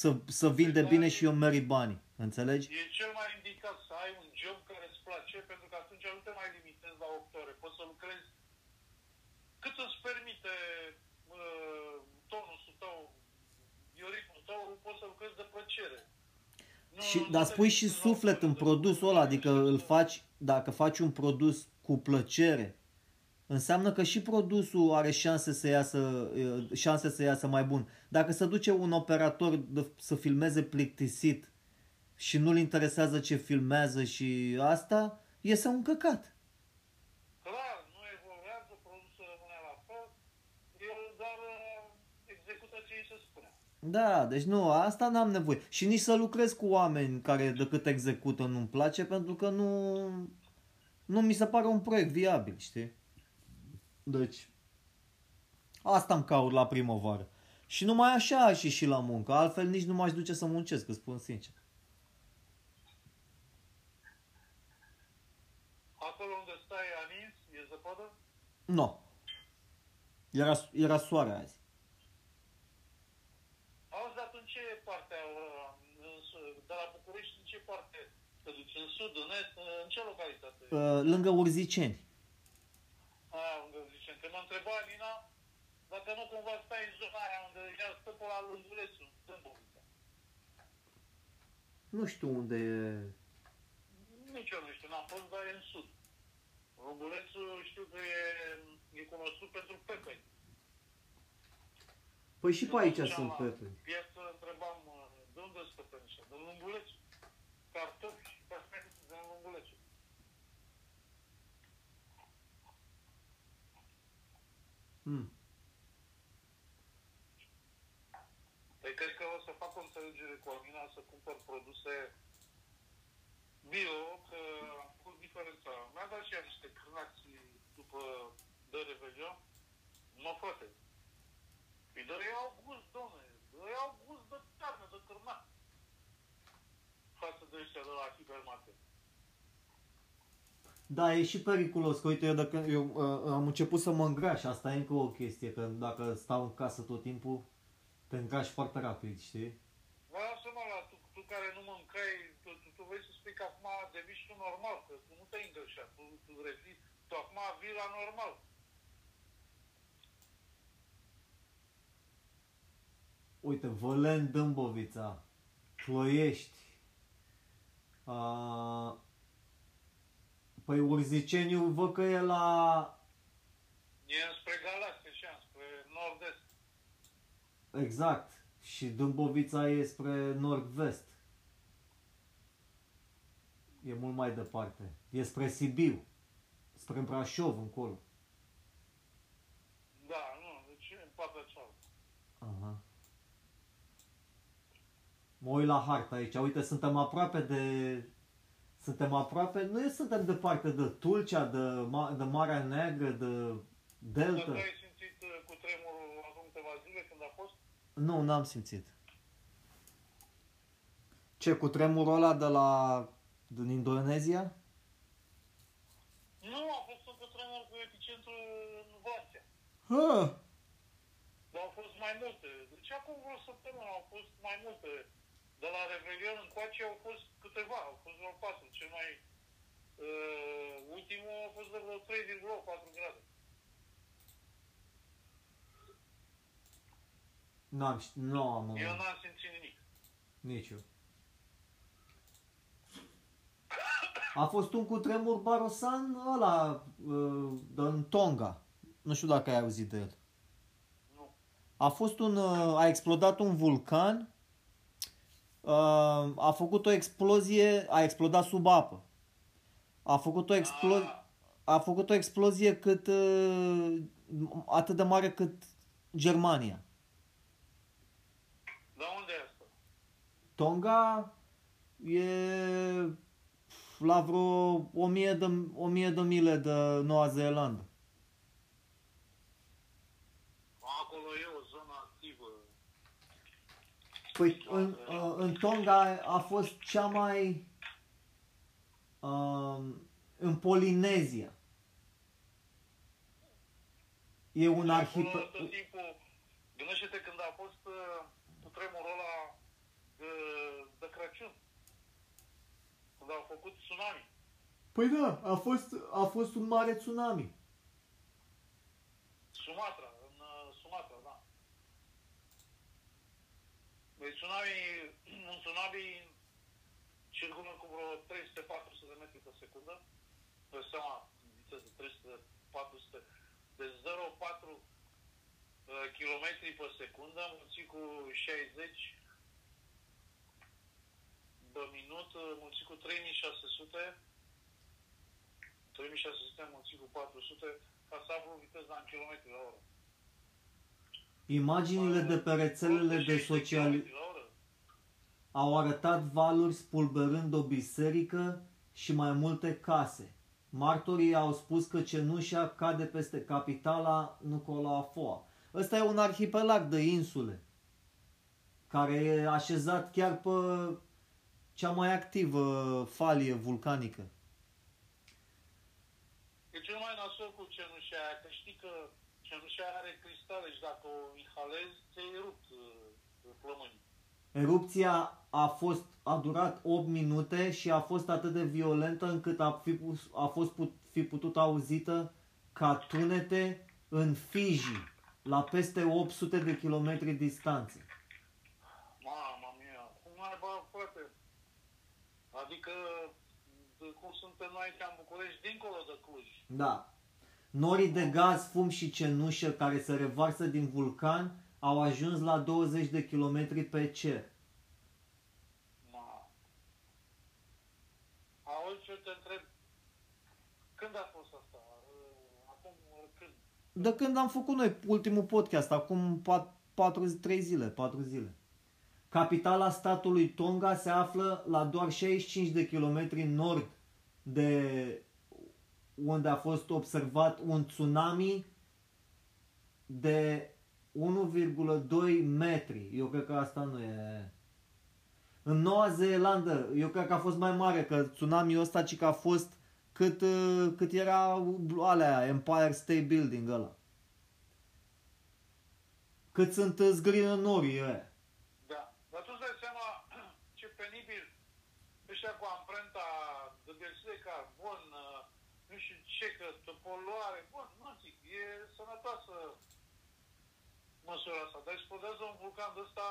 să, să vinde bine și eu merit banii. Înțelegi? E cel mai indicat să ai un job care îți place, pentru că atunci nu te mai limitezi la 8 ore. Poți să lucrezi cât îți permite uh, tonusul tău, bioritmul tău, poți să lucrezi de plăcere. Nu, Și, nu dar te spui și limitezi la suflet opt ore în de produsul ăla, lucru. adică îl faci, dacă faci un produs cu plăcere, înseamnă că și produsul are șanse să iasă, uh, șanse să iasă mai bun. Dacă se duce un operator de, să filmeze plictisit și nu-l interesează ce filmează și asta, iese un căcat. Clar, nu evoluează, produsul rămâne la fel, el doar uh, execută ce îi se spune. Da, deci nu, asta n-am nevoie. Și nici să lucrez cu oameni care decât execută nu-mi place, pentru că nu, nu mi se pare un proiect viabil, știi? Deci, asta îmi caut la primăvară. Și numai așa aș și la muncă, altfel nici nu m-aș duce să muncesc, îți spun sincer. Acolo unde stai anins, e zăpadă? Nu. No. Era, era soare azi. Auzi, dar tu în ce parte, uh, în su- de la București, în ce parte te duci? În sud, în est, în ce localitate? Uh, lângă Urziceni. A, unde zicem, că mă întreba Nina, dacă nu cumva stai în zona aia unde ea stă pe la Lândulețu, Dâmbovița. Nu știu unde e. Nici eu nu știu, n-am fost, dar e în sud. Lândulețu știu că e, e cunoscut pentru pepeni. Păi și pe aici Când sunt mergeam la pepe. Piață întrebam, uh, de unde sunt pepeni ăștia? Din Lândulețu. Cartofi și pepeni din Lândulețu. Mm. Păi cred că o să fac o înțelegere cu Amina să cumpăr produse bio, că am făcut diferența. Mi-a dat și ea niște cârnați după de Revelion. Mă frate. Păi dar ei au gust, domne. Ei au gust de carne, de cârnat. Față de ăștia de la hipermarket. Da, e și periculos, că uite, eu, dacă, eu uh, am început să mă îngraș, asta e încă o chestie, că dacă stau în casă tot timpul, te îngrași foarte rapid, știi? Vă lasă-mă la tu, tu care nu mâncai, tu, tu, tu vrei să spui că acum devii și tu normal, că tu nu te-ai îngrășat, tu, tu revii, tu acum vii la normal. Uite, Vălen, Dâmbovița, Ploiești, uh, păi Urziceniu văd că e la... E spre Galați, așa, spre nord-est. Exact. Și Dâmbovița e spre nord-vest. E mult mai departe. E spre Sibiu. Spre Brașov, încolo. Da, nu, deci în partea cealaltă. Aha. Mă uit la harta aici. Uite, suntem aproape de... Suntem aproape... Nu suntem departe de Tulcea, de, Ma- de Marea Neagră, de Dar Delta. tu ai simțit uh, cu tremurul acum câteva zile când a fost? Nu, n-am simțit. Ce, cu tremurul ăla de la... din Indonezia? Nu, a fost un cutremur cu epicentru în Vastea. Ha! Dar au fost mai multe. Deci acum vreo săptămână au fost mai multe. De la Revelion încoace au fost câteva, au fost vreo 4. Cel mai uh, ultimul a fost de vreo 3,4 grade. N-am, ști- nu am... Eu n-am simțit nimic. Nici eu. A fost un cutremur barosan ăla, uh, în Tonga. Nu știu dacă ai auzit de el. Nu. A fost un, uh, a explodat un vulcan, uh, a făcut o explozie, a explodat sub apă. A făcut o explozie, Ah, a făcut o explozie cât, uh, atât de mare cât Germania. dar unde e asta? Tonga e la vreo 1000 de, 1000 de mile de Noua Zeelandă. Acolo e o zonă activă. Păi în, uh, în Tonga a fost cea mai... Um, în Polinezia. E un Și arhipel... acolo tot timpul, gândește-te când a fost uh, cu tremurul ăla de, de Crăciun. Când au făcut tsunami. Păi da, a fost, a fost un mare tsunami. Sumatra, în uh, Sumatra, da. Deci tsunami, un tsunami circulă cu vreo 300-400 de metri pe secundă. Pe seama, viteză 300-400, de 0,4 km pe secundă, mulțit cu 60 de minut, uh, mulțit cu 3600, 3600 mulțit cu 400, ca să aflu viteza în kilometri la oră. Imaginile de pe rețelele de 60 social kilometri la oră. au arătat valuri spulberând o biserică și mai multe case. Martorii au spus că cenușa cade peste capitala Nucola Foa. Ăsta e un arhipelag de insule care e așezat chiar pe cea mai activă falie vulcanică. E cel mai nasol cu cenușa aia, că știi că cenușa aia are cristale și dacă o inhalezi, ți-ai rupt uh, plămânii. Erupția a fost a durat 8 minute și a fost atât de violentă încât a, fi, pus- a fost put, fi putut auzită ca tunete în Fiji, la peste 800 de kilometri distanță. Mama mia, cum ai bă, frate? Adică, de cum suntem noi aici în București, dincolo de Cluj. Da. Norii de gaz, fum și cenușă care se revarsă din vulcan au ajuns la 20 de kilometri pe cer. Ma. Auzi ce te întreb, când a fost asta? Uh, Acum când? De când am făcut noi ultimul podcast, acum 4, 3 zile, 4 zile. Capitala statului Tonga se află la doar 65 de kilometri nord de unde a fost observat un tsunami de 1,2 metri. Eu cred că asta nu e... În Noua Zeelandă, eu cred că a fost mai mare, că tsunamiul ăsta ci că a fost cât, uh, cât era alea, Empire State Building ăla. Cât sunt zgrinănorii ăia. Da. Dar tu îți dai seama ce penibil ăștia cu amprenta de dioxid de carbon, uh, nu știu ce, că poluare, bun, nu zic, e sănătoasă măsura asta. Dar explodează un vulcan de ăsta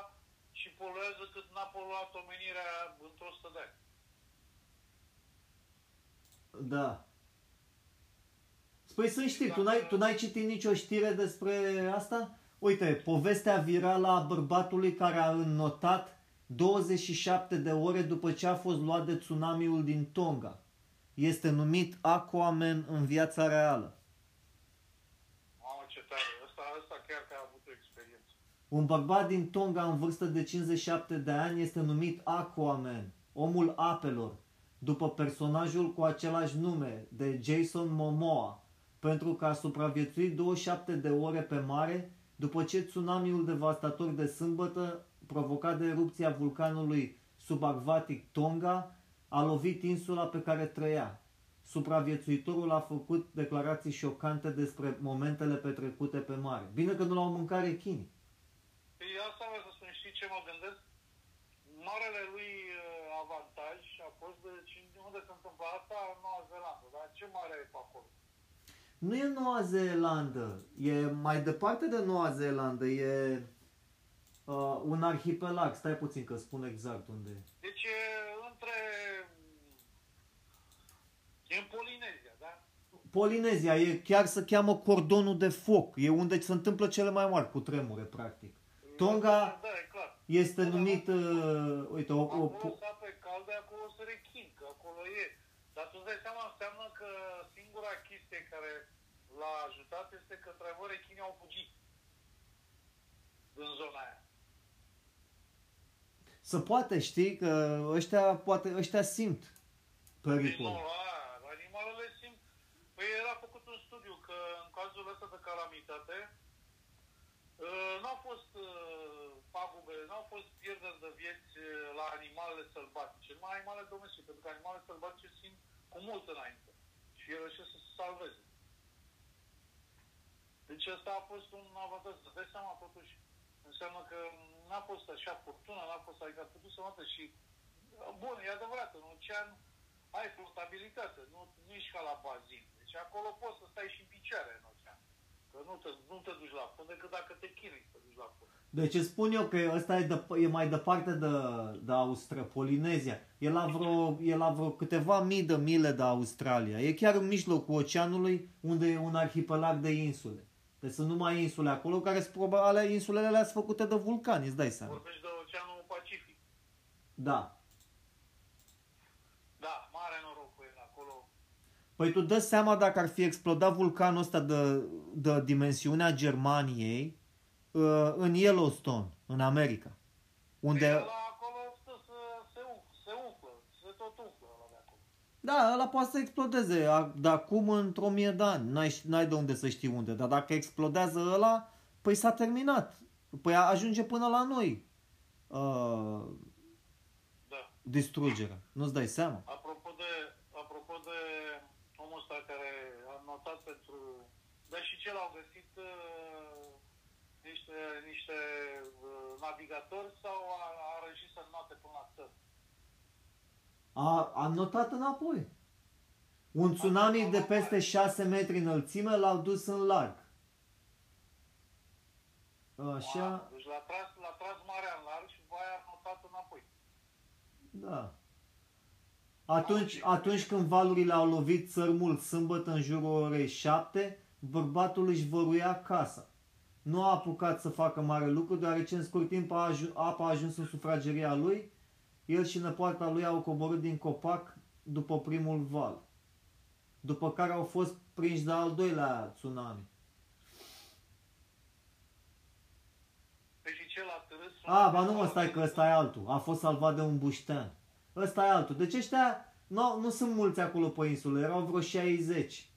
și poluează cât n-a poluat omenirea într-o sută de ani. Da. Păi să știi, tu n-ai, tu n-ai citit nicio știre despre asta? Uite, povestea virală a bărbatului care a înnotat 27 de ore după ce a fost luat de tsunamiul din Tonga. Este numit Aquaman în viața reală. Mamă, ce tare. Ăsta, ăsta chiar că a avut o experiență. Un bărbat din Tonga în vârstă de 57 de ani este numit Aquaman, omul apelor, după personajul cu același nume de Jason Momoa, pentru că a supraviețuit 27 de ore pe mare după ce tsunamiul devastator de sâmbătă, provocat de erupția vulcanului subarctic Tonga, a lovit insula pe care trăia. Supraviețuitorul a făcut declarații șocante despre momentele petrecute pe mare. Bine că nu l-au mâncat rechinii. Păi asta vreau să spun, știi ce mă gândesc? Marele lui uh, avantaj a fost de unde se întâmplă asta, în Noua Zeelandă, dar ce mare e pe acolo? Nu e Noua Zeelandă, e mai departe de Noua Zeelandă, e uh, un arhipelag. Stai puțin că spun exact unde e. Deci e între... E în Polinezia, da? Polinezia, e chiar se cheamă cordonul de foc. E unde se întâmplă cele mai mari cu tremure, practic. Tonga da, e clar. este numit, uh, uite, o, o, Acolo sunt ape calde, acolo se rechin, că acolo e. Dar tu îți dai seama, înseamnă că singura chestie care l-a ajutat este că, într-adevăr, rechinii au fugit în zona aia. să poate, știi, că ăștia, poate, ăștia simt Păi pericol. nu, a, animalele simt. Păi era făcut un studiu că în cazul ăsta de calamitate uh, n-au fost uh, pagube, n-au fost pierderi de vieți uh, la animalele sălbatice, numai animalele domestice, pentru că animalele sălbatice simt cu mult înainte și ele reușesc să se salveze. Deci ăsta a fost un avantaj. Să dai seama totuși, înseamnă că n-a fost așa furtună, n-a fost, adică a putut să notă și Bun, e adevărat, în ocean ai flotabilitate, nu, nu ești ca la bazin. Deci acolo poți să stai și în picioare în ocean. Că nu te, nu te duci la fund decât dacă te chinui să te duci la fund. Deci îți spun eu că ăsta e, de, e mai departe de, de Austria, Polinezia. E la, vreo, e la vreo câteva mii de mile de Australia. E chiar în mijlocul oceanului unde e un arhipelag de insule. Deci sunt numai insule acolo care sunt probabil insulele alea sunt făcute de vulcani, îți dai seama. Vorbești de Oceanul Pacific. Da. Da, mare noroc cu el acolo. Păi tu dă seama dacă ar fi explodat vulcanul ăsta de, de dimensiunea Germaniei uh, în Yellowstone, în America. Unde... Păi ăla acolo stă să se, umflă, se umflă, se tot umflă ăla de acolo. Da, ăla poate să explodeze, a- de acum într-o mie de ani. N-ai, n-ai de unde să știi unde. Dar dacă explodează ăla, păi s-a terminat. Păi a- ajunge până la noi uh, Da. distrugerea. Nu-ți dai seama? Apropo de, apropo de omul ăsta care a notat pentru... Dar și ce l-au găsit uh, niște, niște uh, navigatori sau a, a reușit să note până la țări? A, a notat înapoi. Un tsunami de peste 6 metri înălțime l-au dus în larg. Așa, Mamă, Deci l-a tras, l-a tras marea în larg și după aia a notat înapoi. da. Atunci, atunci când valurile au lovit țărmul sâmbătă în jurul orei 7, bărbatul își văruia casa. Nu a apucat să facă mare lucru, deoarece în scurt timp a aju- apa a ajuns în sufrageria lui. El și nepoata lui au coborât din copac după primul val. După care au fost prinși de al doilea tsunami. Păi și ce l-a târâs? A, ba nu mă, stai că ăsta e altul. A fost salvat de un buștean. Ăsta e altul. Deci ăștia nu, nu sunt mulți acolo pe insulă, erau vreo 60.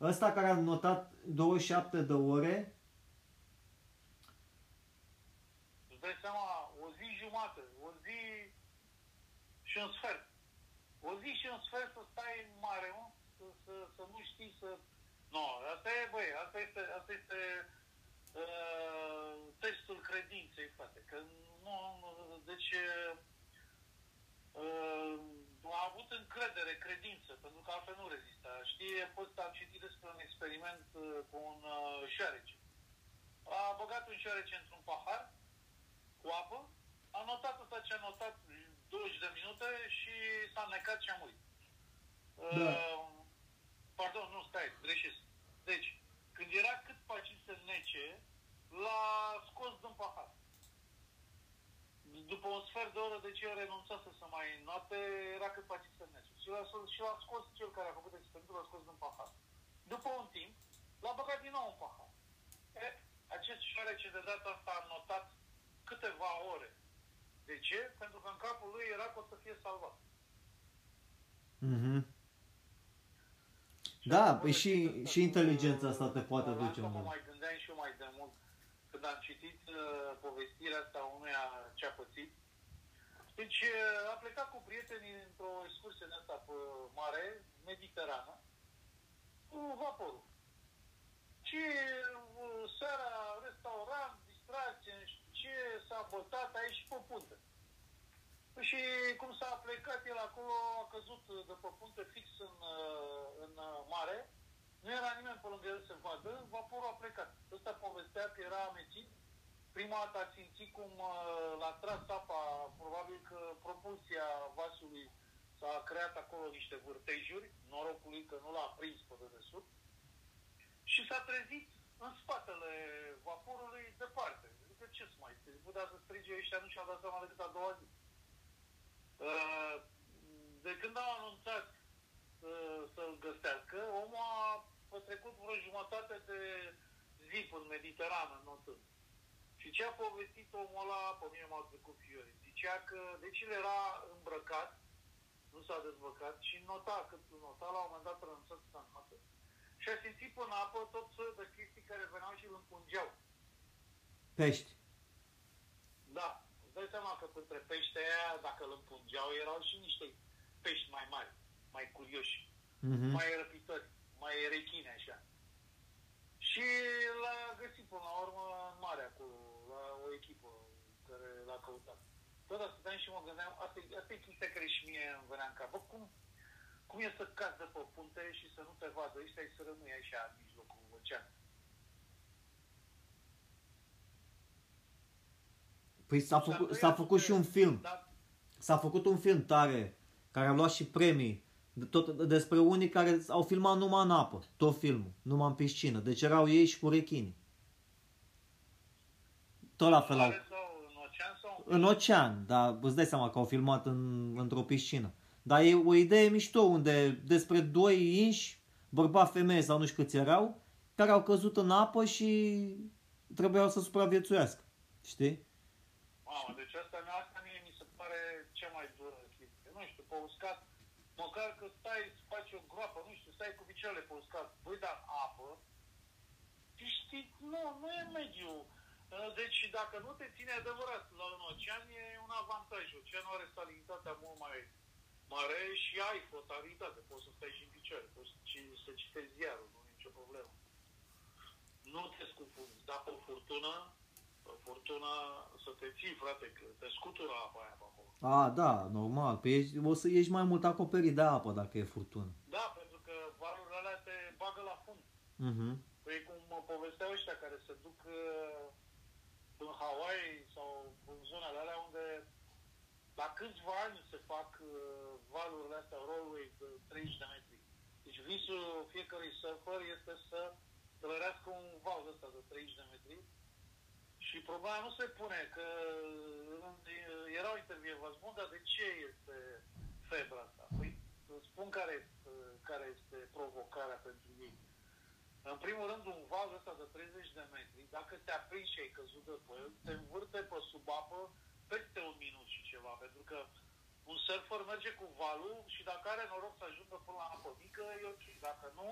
Ăsta care a notat 27 de ore, Îți dai seama, o zi jumate, o zi și un sfert. O zi și un sfert să stai în mare, mă? să, să, să nu știi să... Nu, asta e, băi, asta este, asta este uh, testul credinței, frate. Că nu, nu deci uh, a avut încredere, credință, pentru că altfel nu rezista. Știi, pot, am citit despre un experiment uh, cu un uh, șoarece. A băgat un șoarece într-un pahar cu apă, a notat tot ce a notat 20 de minute și s-a necat și a murit. Da. Uh, pardon, nu, stai, greșesc. Deci, când era cât paci să nece, l-a scos din pahar. După un sfert de oră, de ce renunța să se mai noate, era cât paci să nece. Și l-a, și l-a scos cel care a făcut experimentul, l-a scos din pahar. După un timp, l-a băgat din nou în pahar. E, acest șoarece de data asta a notat câteva ore. De ce? Pentru că în capul lui era că o să fie salvat. Mhm. Da, păi și, și inteligența asta te poate duce Asta mă undeva. mai gândeam și eu mai de mult când am citit uh, povestirea asta a unuia ce a pățit. Deci uh, a plecat cu prietenii într-o excursie de asta pe mare, mediterană, cu vaporul. Și uh, seara, restaurant, distracție, nu știu ce, s-a bătat aici și pe punte. Și cum s-a plecat el acolo, a căzut de pe punte fix în, uh, în uh, mare, nu era nimeni pe lângă el să vadă, vaporul a plecat. Ăsta povestea că era amețit. Prima dată a simțit cum uh, l-a tras apa, probabil că propulsia vasului s-a creat acolo niște vârtejuri, norocul lui că nu l-a prins pe dedesubt, și s-a trezit în spatele vaporului departe. Adică ce să mai stai? Putea să strige ăștia, nu și-au dat seama decât a doua zi. Uh, De când au anunțat uh, să-l găsească, omul a petrecut vreo jumătate de zi în Mediterană, notând. Și ce a povestit omul ăla, pe mine m-au trecut fiori. Zicea că, deci el era îmbrăcat, nu s-a dezbrăcat și nota, cât nota, la un moment dat renunțat să notă. Și a simțit până apă tot soiul de chestii care veneau și îl împungeau. Pești. Da, îți dai seama că între pește aia, dacă îl împungeau, erau și niște pești mai mari, mai curioși, Mhm. mai răpitori, mai rechine așa. Și l-a găsit până la urmă în mare acolo, la o echipă care l-a căutat. Tot asta stăteam și mă gândeam, asta e, asta e chestia care și mie îmi venea în cap. Bă, cum, cum e să cazi de pe punte și să nu te vadă ăștia și să rămâi așa în mijlocul oceanului? Păi s-a făcut, s-a făcut și un film. Da, S-a făcut un film tare, care a luat și premii, de tot, despre unii care au filmat numai în apă, tot filmul, numai în piscină. Deci erau ei și cu rechinii. Tot la fel au... mare sau în ocean sau în În ocean, dar îți dai seama că au filmat în, într-o piscină. Dar e o idee mișto unde despre doi inși, bărbat, femeie sau nu știu câți erau, care au căzut în apă și trebuiau să supraviețuiască. Știi? Mamă, deci asta, asta mie mi se pare cea mai dură chestie. Nu știu, pe uscat, măcar că stai, să faci o groapă, nu știu, stai cu picioarele pe uscat, băi, dar apă, și știi, nu, nu e mediu. Uh, Deci dacă nu te ține adevărat la un ocean, e un avantaj. Oceanul are salinitatea mult mai mare și ai flotabilitate. Poți să stai și în picioare, poți să, ci- să citești ziarul, nu e nicio problemă. Nu te scufunzi, dar pe furtună, pe furtună să te ții, frate, că te scutură apa aia pe acolo. A, da, normal. Păi ești, o să ești mai mult acoperit de apă dacă e furtună. Da, pentru că valurile alea te bagă la fund. Mhm. Păi cum mă povesteau ăștia care se duc uh, în Hawaii sau în zonele alea unde la câțiva ani se fac uh, valurile astea, rollway de 30 de metri. Deci visul fiecărui surfer este să călărească un val ăsta de 30 de metri și problema nu se pune că uh, erau intervievați, bun, dar de ce este febra asta? Păi îți spun care, uh, care este provocarea pentru ei. În primul rând, un val ăsta de 30 de metri, dacă te aprinzi și ai căzut de pe el, te învârte pe sub apă peste un minut și ceva, pentru că un surfer merge cu valul și dacă are noroc să ajungă până la apă mică, e ok. Dacă nu,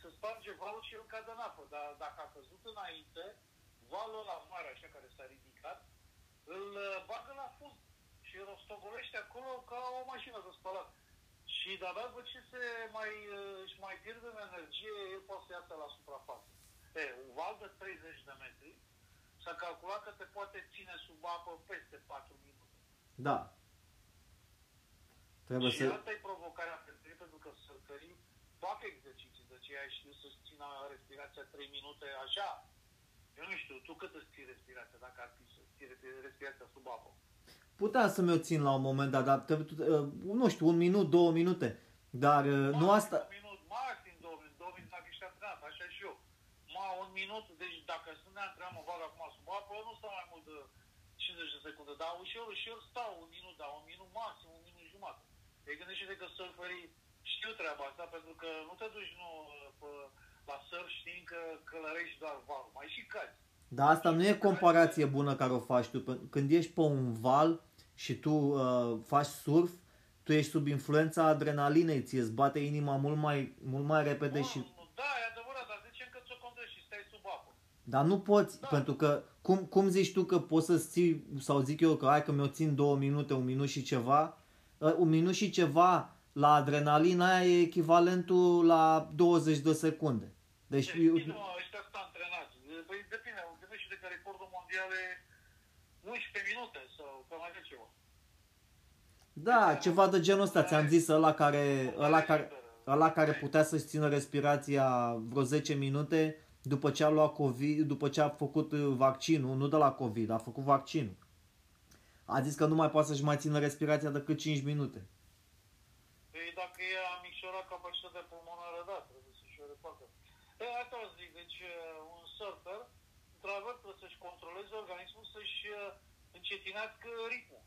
se sparge valul și el cade în apă. Dar dacă a căzut înainte, valul la mare, așa, care s-a ridicat, îl uh, bagă la fund și îl rostogolește acolo ca o mașină de spălat. Și Și dar după ce se mai, uh, își mai pierde în energie, el poate să iasă la suprafață. E, un val de 30 de metri s-a calculat că te poate ține sub apă peste 4 minute. Da. Trebuie și să... asta e provocarea pentru ei, pentru că sărcării fac exerciții, de ce ai știu să-și țină respirația 3 minute așa. Eu nu știu, tu cât îți ții respirația, dacă ar fi să ții respirația sub apă? Puteam să mi-o țin la un moment dat, dar uh, nu știu, un minut, două minute. Dar uh, nu asta... Un minut, maxim două minute, două minute dacă ești antrenat, așa și eu. Ma, un minut, deci dacă sunt neantrenat, mă bag acum sub apă, nu stau mai mult de 50 de secunde, dar ușor, ușor stau un minut, dar un minut maxim, un minut jumătate. Deci gândește-te că surferii știu treaba asta, pentru că nu te duci nu, pe, la surf știind că călărești doar valul, mai și cazi. Dar asta nu e comparație bună care o faci tu. Când ești pe un val și tu uh, faci surf, tu ești sub influența adrenalinei, ție îți bate inima mult mai, mult mai repede nu, și... Da, e adevărat, dar zicem că ți-o contești și stai sub apă. Dar nu poți, da. pentru că cum, cum zici tu că poți să ții, sau zic eu că hai că mi-o țin două minute, un minut și ceva, uh, un minut și ceva la adrenalina aia e echivalentul la 20 de secunde. Deci, eu... nu, ăștia sunt antrenați. Păi depinde, gândește de că recordul mondial e 11 minute sau cam așa ceva. Da, ceva de genul ăsta. Ți-am zis ăla care, ăla care, ăla care putea să-și țină respirația vreo 10 minute după ce a luat COVID, după ce a făcut vaccinul, nu de la COVID, a făcut vaccinul. A zis că nu mai poate să-și mai țină respirația decât 5 minute. Păi dacă e a micșorat capacitatea pulmonară, da, trebuie să-și o refacă. E, asta o zic, deci uh, un surfer, într-adevăr, trebuie să-și controleze organismul, să-și uh, încetinească ritmul.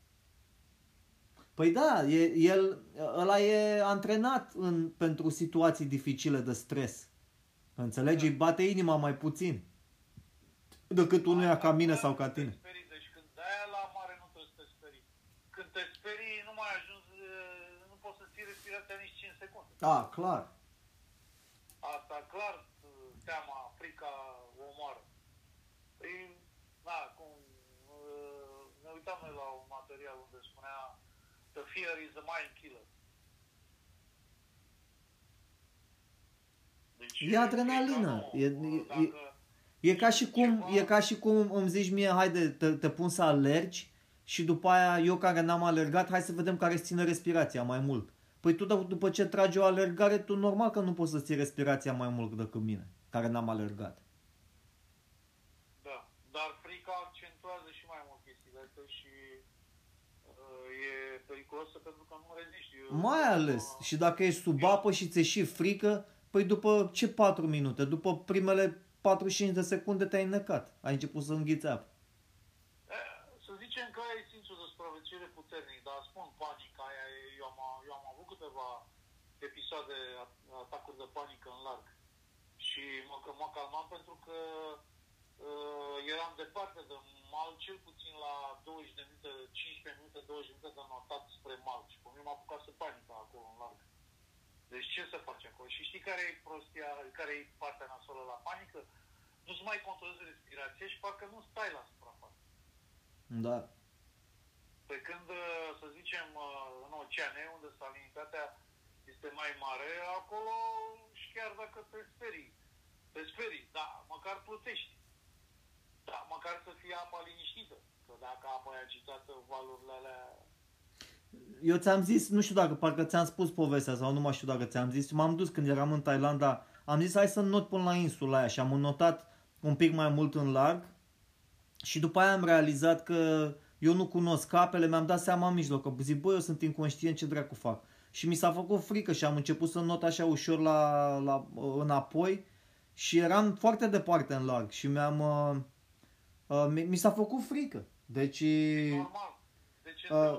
Păi da, e, el, ăla e antrenat în, pentru situații dificile de stres. Înțelegi? Da. Îi bate inima mai puțin decât unuia ca mine sau ca tine. Deci când aia la mare nu trebuie să te sperii. Când te sperii, nu mai ajungi, nu poți să ții respirația nici 5 secunde. Da, clar. Asta clar, teama, frica o omoară. Păi, da, cum ne uitam noi la un material unde spunea The fear is the mind killer. Deci, e adrenalină. E, e, e, ca și cum, ceva... e ca și cum îmi zici mie, haide, te, te pun să alergi și după aia eu care n-am alergat, hai să vedem care îți ține respirația mai mult. Păi tu după ce tragi o alergare, tu normal că nu poți să ții respirația mai mult decât mine, care n-am alergat. Da, dar frica accentuează și mai mult chestiile astea și uh, e periculosă pentru că nu reziști. Mai ales. Și dacă ești sub apă și ți-e și frică, Păi după ce 4 minute? După primele 45 de secunde te-ai înnecat. Ai început să înghiți apă. Să zicem că ai simțul de supraviețuire puternic, dar spun panica aia, eu am, eu am avut câteva episoade, atacuri de panică în larg. Și mă, că mă calmam pentru că uh, eram departe de mal, cel puțin la 20 de minute, 15 minute, 20 minute de notat spre mal. Și pe mine m-a apucat să panică acolo în larg. Deci ce să faci acolo? Și știi care e prostia, care e partea nasolă la panică? Nu-ți mai controlezi respirația și parcă nu stai la suprafață. Da. Pe când, uh, să zicem, uh, în oceane, unde salinitatea este mai mare, acolo și chiar dacă te sperii, te sperii, da, măcar plutești. Da, măcar să fie apa liniștită. Că dacă apa e agitată, valurile alea eu ți-am zis, nu știu dacă parcă ți-am spus povestea sau nu mai știu dacă ți-am zis, m-am dus când eram în Thailanda, am zis hai să not până la insula aia și am notat un pic mai mult în larg și după aia am realizat că eu nu cunosc apele, mi-am dat seama în mijloc, că zic, băi, eu sunt inconștient ce dracu fac. Și mi s-a făcut frică și am început să not așa ușor la, la, înapoi și eram foarte departe în larg și mi-am, uh, uh, mi s-a făcut frică. Deci... Normal. Deci uh,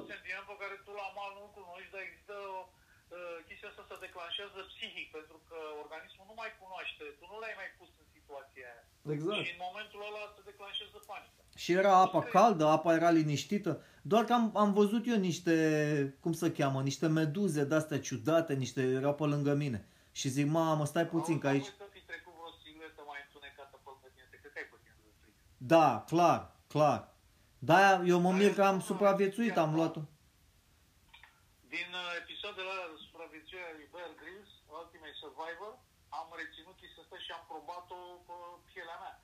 pe care tu la mal nu cunoști, dar există uh, chestia asta se declanșează psihic, pentru că organismul nu mai cunoaște, tu nu l-ai mai pus în situația aia. Exact. Și în momentul ăla se declanșează panică. Și era apa caldă, apa era liniștită. Doar că am, am văzut eu niște, cum să cheamă, niște meduze de-astea ciudate, niște erau pe lângă mine. Și zic, mamă, stai puțin, că aici... Da, clar, clar. Da, eu mă mir că am supraviețuit, am luat-o. Din uh, episoadele alea de supraviețuire a lui Bear Grylls, Ultimate Survivor, am reținut chestia asta și am probat-o pe pielea mea.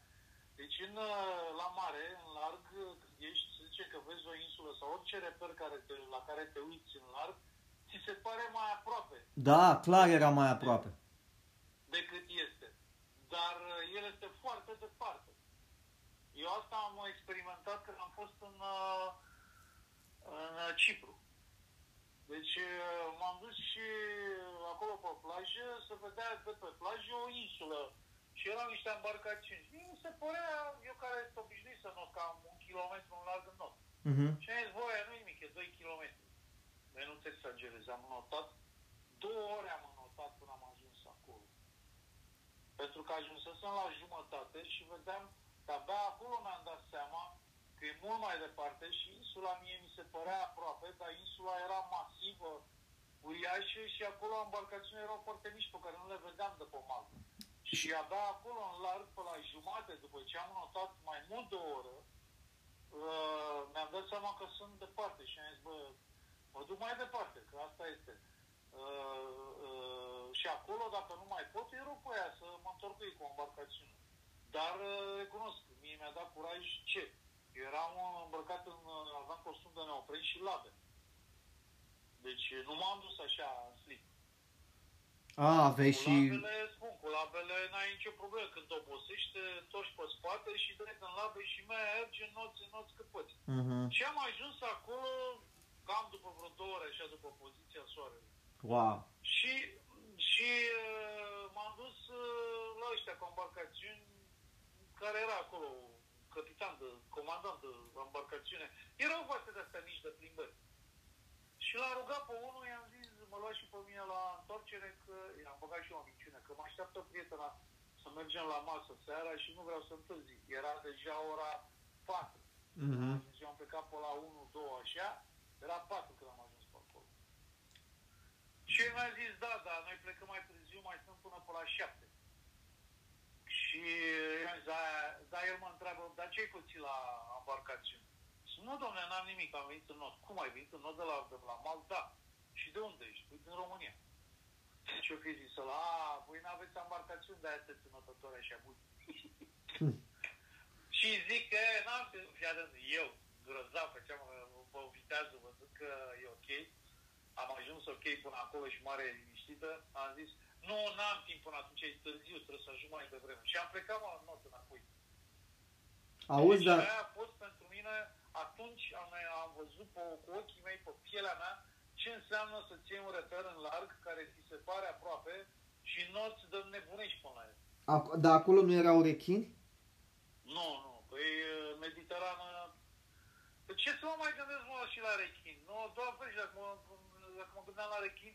Deci în, uh, la mare, în larg, când ești, să zice că vezi o insulă sau orice reper care te, la care te uiți în larg, ți se pare mai aproape Da, clar era mai aproape. decât este. Dar uh, el este foarte departe. Eu asta am experimentat când am fost în, uh, în uh, Cipru. Deci uh, m-am dus și acolo pe plajă să vedea de pe plajă o insulă. Și erau niște embarcațiuni. Mie mi se părea, eu care sunt obișnuit să not cam un kilometru în larg în not. Mhm. Și am zis, băi, nu nimic, e 2 km. Băi, nu te exagerez, am notat, două ore am notat până am ajuns acolo. Pentru că ajunsesem la jumătate și vedeam că abia acolo mi-am dat seama că e mult mai departe și insula mie mi se părea aproape, dar insula era masivă, uriașă și acolo embarcațiunile erau foarte mici pe care nu le vedeam de pe mal. Și abia acolo în larg, pe la jumate, după ce am notat mai mult de o oră, uh, mi-am dat seama că sunt departe și am zis, bă, mă duc mai departe, că asta este. Uh, uh, și acolo, dacă nu mai pot, îi rog pe aia să mă întorc cu ei cu o embarcațiune. Dar uh, recunosc, mie mi-a dat curaj ce? Eu eram uh, îmbrăcat în, uh, aveam costum de neopren și labe. Deci nu m-am dus așa în slip. A, aveai Cu și... labele, spun, cu labele n-ai nicio problemă. Când obosești, te torci pe spate și direct în labe și mergi în noți, în noți cât poți. Mhm. Și am ajuns acolo cam după vreo două ore, așa, după poziția soarelui. Wow. Și, și uh, m-am dus uh, la ăștia cu embarcațiuni care era acolo, capitan de, comandant de embarcațiune. Erau vase de astea mici de plimbări. Și l-am rugat pe unul, i-am zis, mă lua și pe mine la întoarcere, că i-am băgat și eu o minciună, că mă așteaptă prietena să mergem la masă seara și nu vreau să întârzi. Era deja ora 4. Mhm. Deci eu am plecat pe la 1, 2, așa, era 4 când am ajuns pe acolo. Și el mi-a zis, da, da, noi plecăm mai târziu, mai stăm până pe la 7. Și i-am zis, da, da, el mă întreabă, dar ce-ai pățit la embarcațiune? Zic, nu, domnule, n-am nimic, am venit în not. Cum ai venit în not de la, de la Mal? Da. Și de unde ești? Păi din România. Și eu fi zis ăla, a, voi n-aveți embarcațiuni, de-aia sunteți înotători așa buni. și zic că n-am, fii atent, eu, grozav, făceam uh, pe vitează, văzut că e ok, am ajuns ok până acolo și mare liniștită, am zis, nu, n-am timp până atunci, e târziu, trebuie să ajung mai devreme. Și am plecat la not înapoi. Auzi, deci, dar... aia a fost pentru mine, atunci am, am văzut pe, cu ochii mei, pe pielea mea, ce înseamnă să ții un reper în larg, care ți se pare aproape și nu îți dă nebunești până la el. Ac- Dar acolo nu erau rechini? Nu, nu, păi Mediterană... De ce să mă mai gândesc mă și la rechin? Nu, doar vezi, dacă mă, dacă mă gândeam la rechin,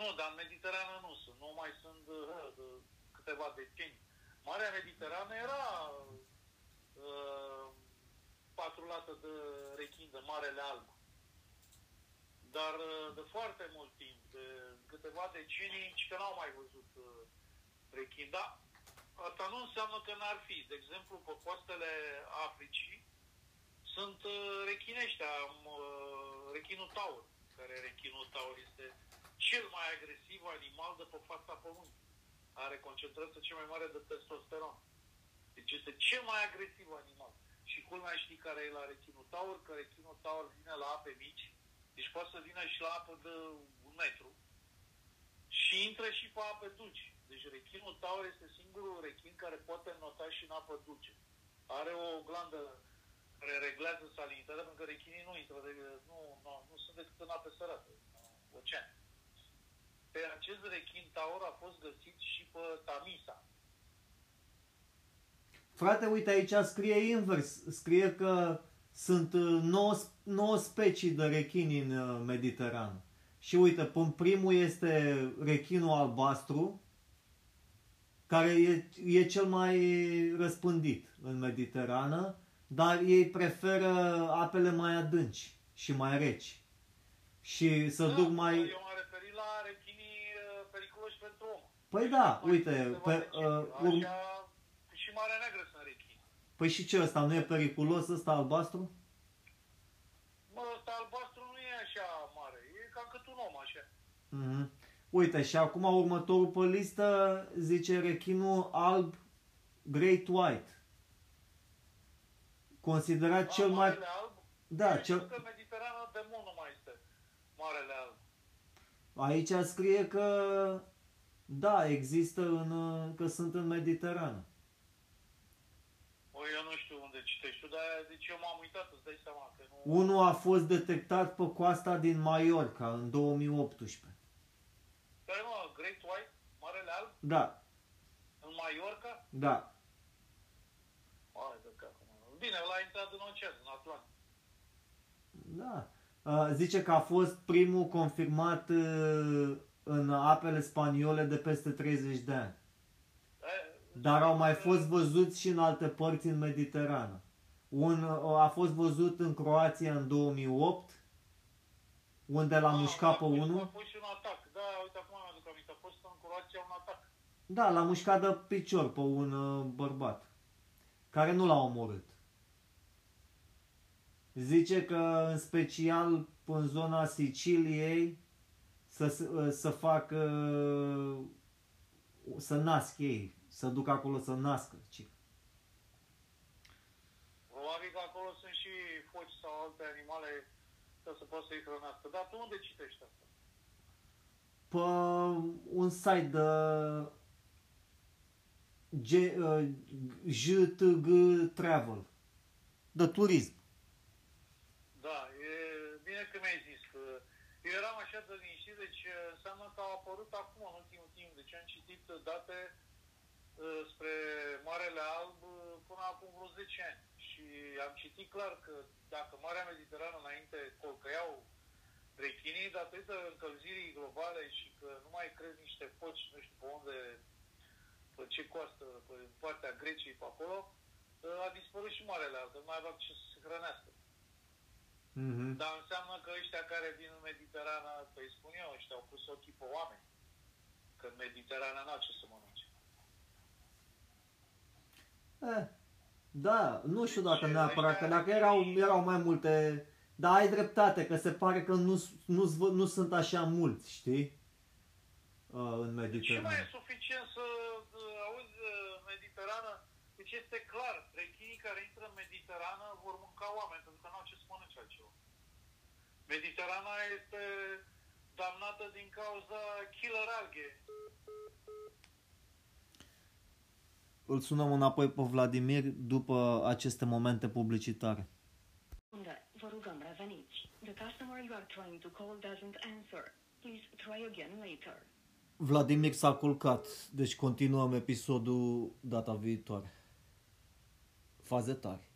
nu, dar în Mediterană nu sunt, nu mai sunt uh, de, câteva decenii. Marea Mediterană era uh, patrulată de rechin, de Marele Alb. Dar uh, de foarte mult timp, de câteva decenii, nici că n-au mai văzut uh, rechin. Dar asta nu înseamnă că n-ar fi. De exemplu, pe coastele Africii sunt uh, rechini ăștia, uh, rechinul taur, care rechinul taur este cel mai agresiv animal de pe fața pământului. Are concentrația cea mai mare de testosteron. Deci este cel mai agresiv animal. Și culmea știi care e la rechinul taur, că rechinul taur vine la ape mici, deci poate să vină și la apă de un metru și intră și pe ape dulci. Deci rechinul taur este singurul rechin care poate nota și în apă dulce. Are o glandă care reglează salinitatea, pentru că rechinii nu intră, de, nu, nu, nu sunt decât în ape sărate, în ocean. Pe acest rechin taur a fost găsit și pe Tamisa. Frate, uite aici scrie invers. Scrie că sunt 9, 9 specii de rechini în uh, Mediterană. Și uite, până primul este rechinul albastru, care e, e cel mai răspândit în Mediterană, dar ei preferă apele mai adânci și mai reci. Și să duc mai... Eu Păi da, Mai uite, câteva pe, decenii. uh, urm- Așa, și Marea Neagră sunt rechini. Păi și ce ăsta, nu e periculos ăsta albastru? Mă, ăsta albastru nu e așa mare. E ca cât un om, așa. Mhm. Uite, și acum următorul pe listă zice rechinul alb Great White. Considerat cel mai... Marele alb? Da, Eu cel... știu că Mediterana de mult nu mai este Marele alb. Aici scrie că da, există în, că sunt în Mediterană. O, eu nu știu unde citești tu, dar deci eu m-am uitat, îți dai seama că nu... Unul a fost detectat pe coasta din Mallorca în 2018. Care mă, Great White? Marele alb? Da, În Mallorca? da. Hai de capul meu. Bine, ăla a intrat în ocean, în Atlantic. Da. Uh, Zice că a fost primul confirmat uh, în apele spaniole de peste 30 de ani. E, Dar au mai fost văzuți și în alte părți în Mediterană. Un, uh, a fost văzut în Croația în 2008, unde l-a Ah, mușcat a pe fost- unul. A fost și un atac. Da, uite, acum mi-aduc aminte. A fost în Croația un atac. Da, l-a mușcat de picior pe un uh, bărbat, care nu l-a omorât. Zice că în special în zona Siciliei să, se- uh, să facă să nasc ei, să duc acolo să nască. ci. Probabil că acolo sunt și foci sau alte animale ca să poată să-i hrănească. Dar tu unde citești asta? Pe un site de G, uh, JTG Travel, de turism. Da, e bine că mi-ai zis că eu eram așa de liniștit, deci uh, înseamnă că au apărut acum, în ultimul timp. Deci am citit uh, date uh, spre Marele Alb uh, până acum vreo 10 ani. Și am citit clar că dacă Marea Mediterană înainte colcăiau rechinii, datorită încălzirii globale și că nu mai cresc niște foci, nu știu pe unde, pe ce coastă, pe partea Greciei, pe acolo, uh, a dispărut și Marele Alb, că nu mai avea ce să se hrănească. Mhm. Dar înseamnă că ăștia care vin în Mediterana, păi spun eu, ăștia au pus ochii pe oameni. Că în Mediterana n-au ce să mănânce. Eh, da, nu știu dacă Deci, neapărat, că ăștia- dacă erau, erau mai multe, dar ai dreptate, că se pare că nu, nu, nu sunt așa mulți, știi? Uh, în Și mai Mediterană. e suficient să uh, auzi uh, Mediterană, deci este clar, rechinii care intră în Mediterană vor mânca oameni, pentru că n-au ce să mănânce altceva. Mediterana este damnată din cauza killer alge. Îl sunăm înapoi pe Vladimir după aceste momente publicitare. Unde vă rugăm reveniți. The customer you are trying to call doesn't answer. Please try again later. Vladimir s-a culcat, deci continuăm episodul data viitoare. Faze tari.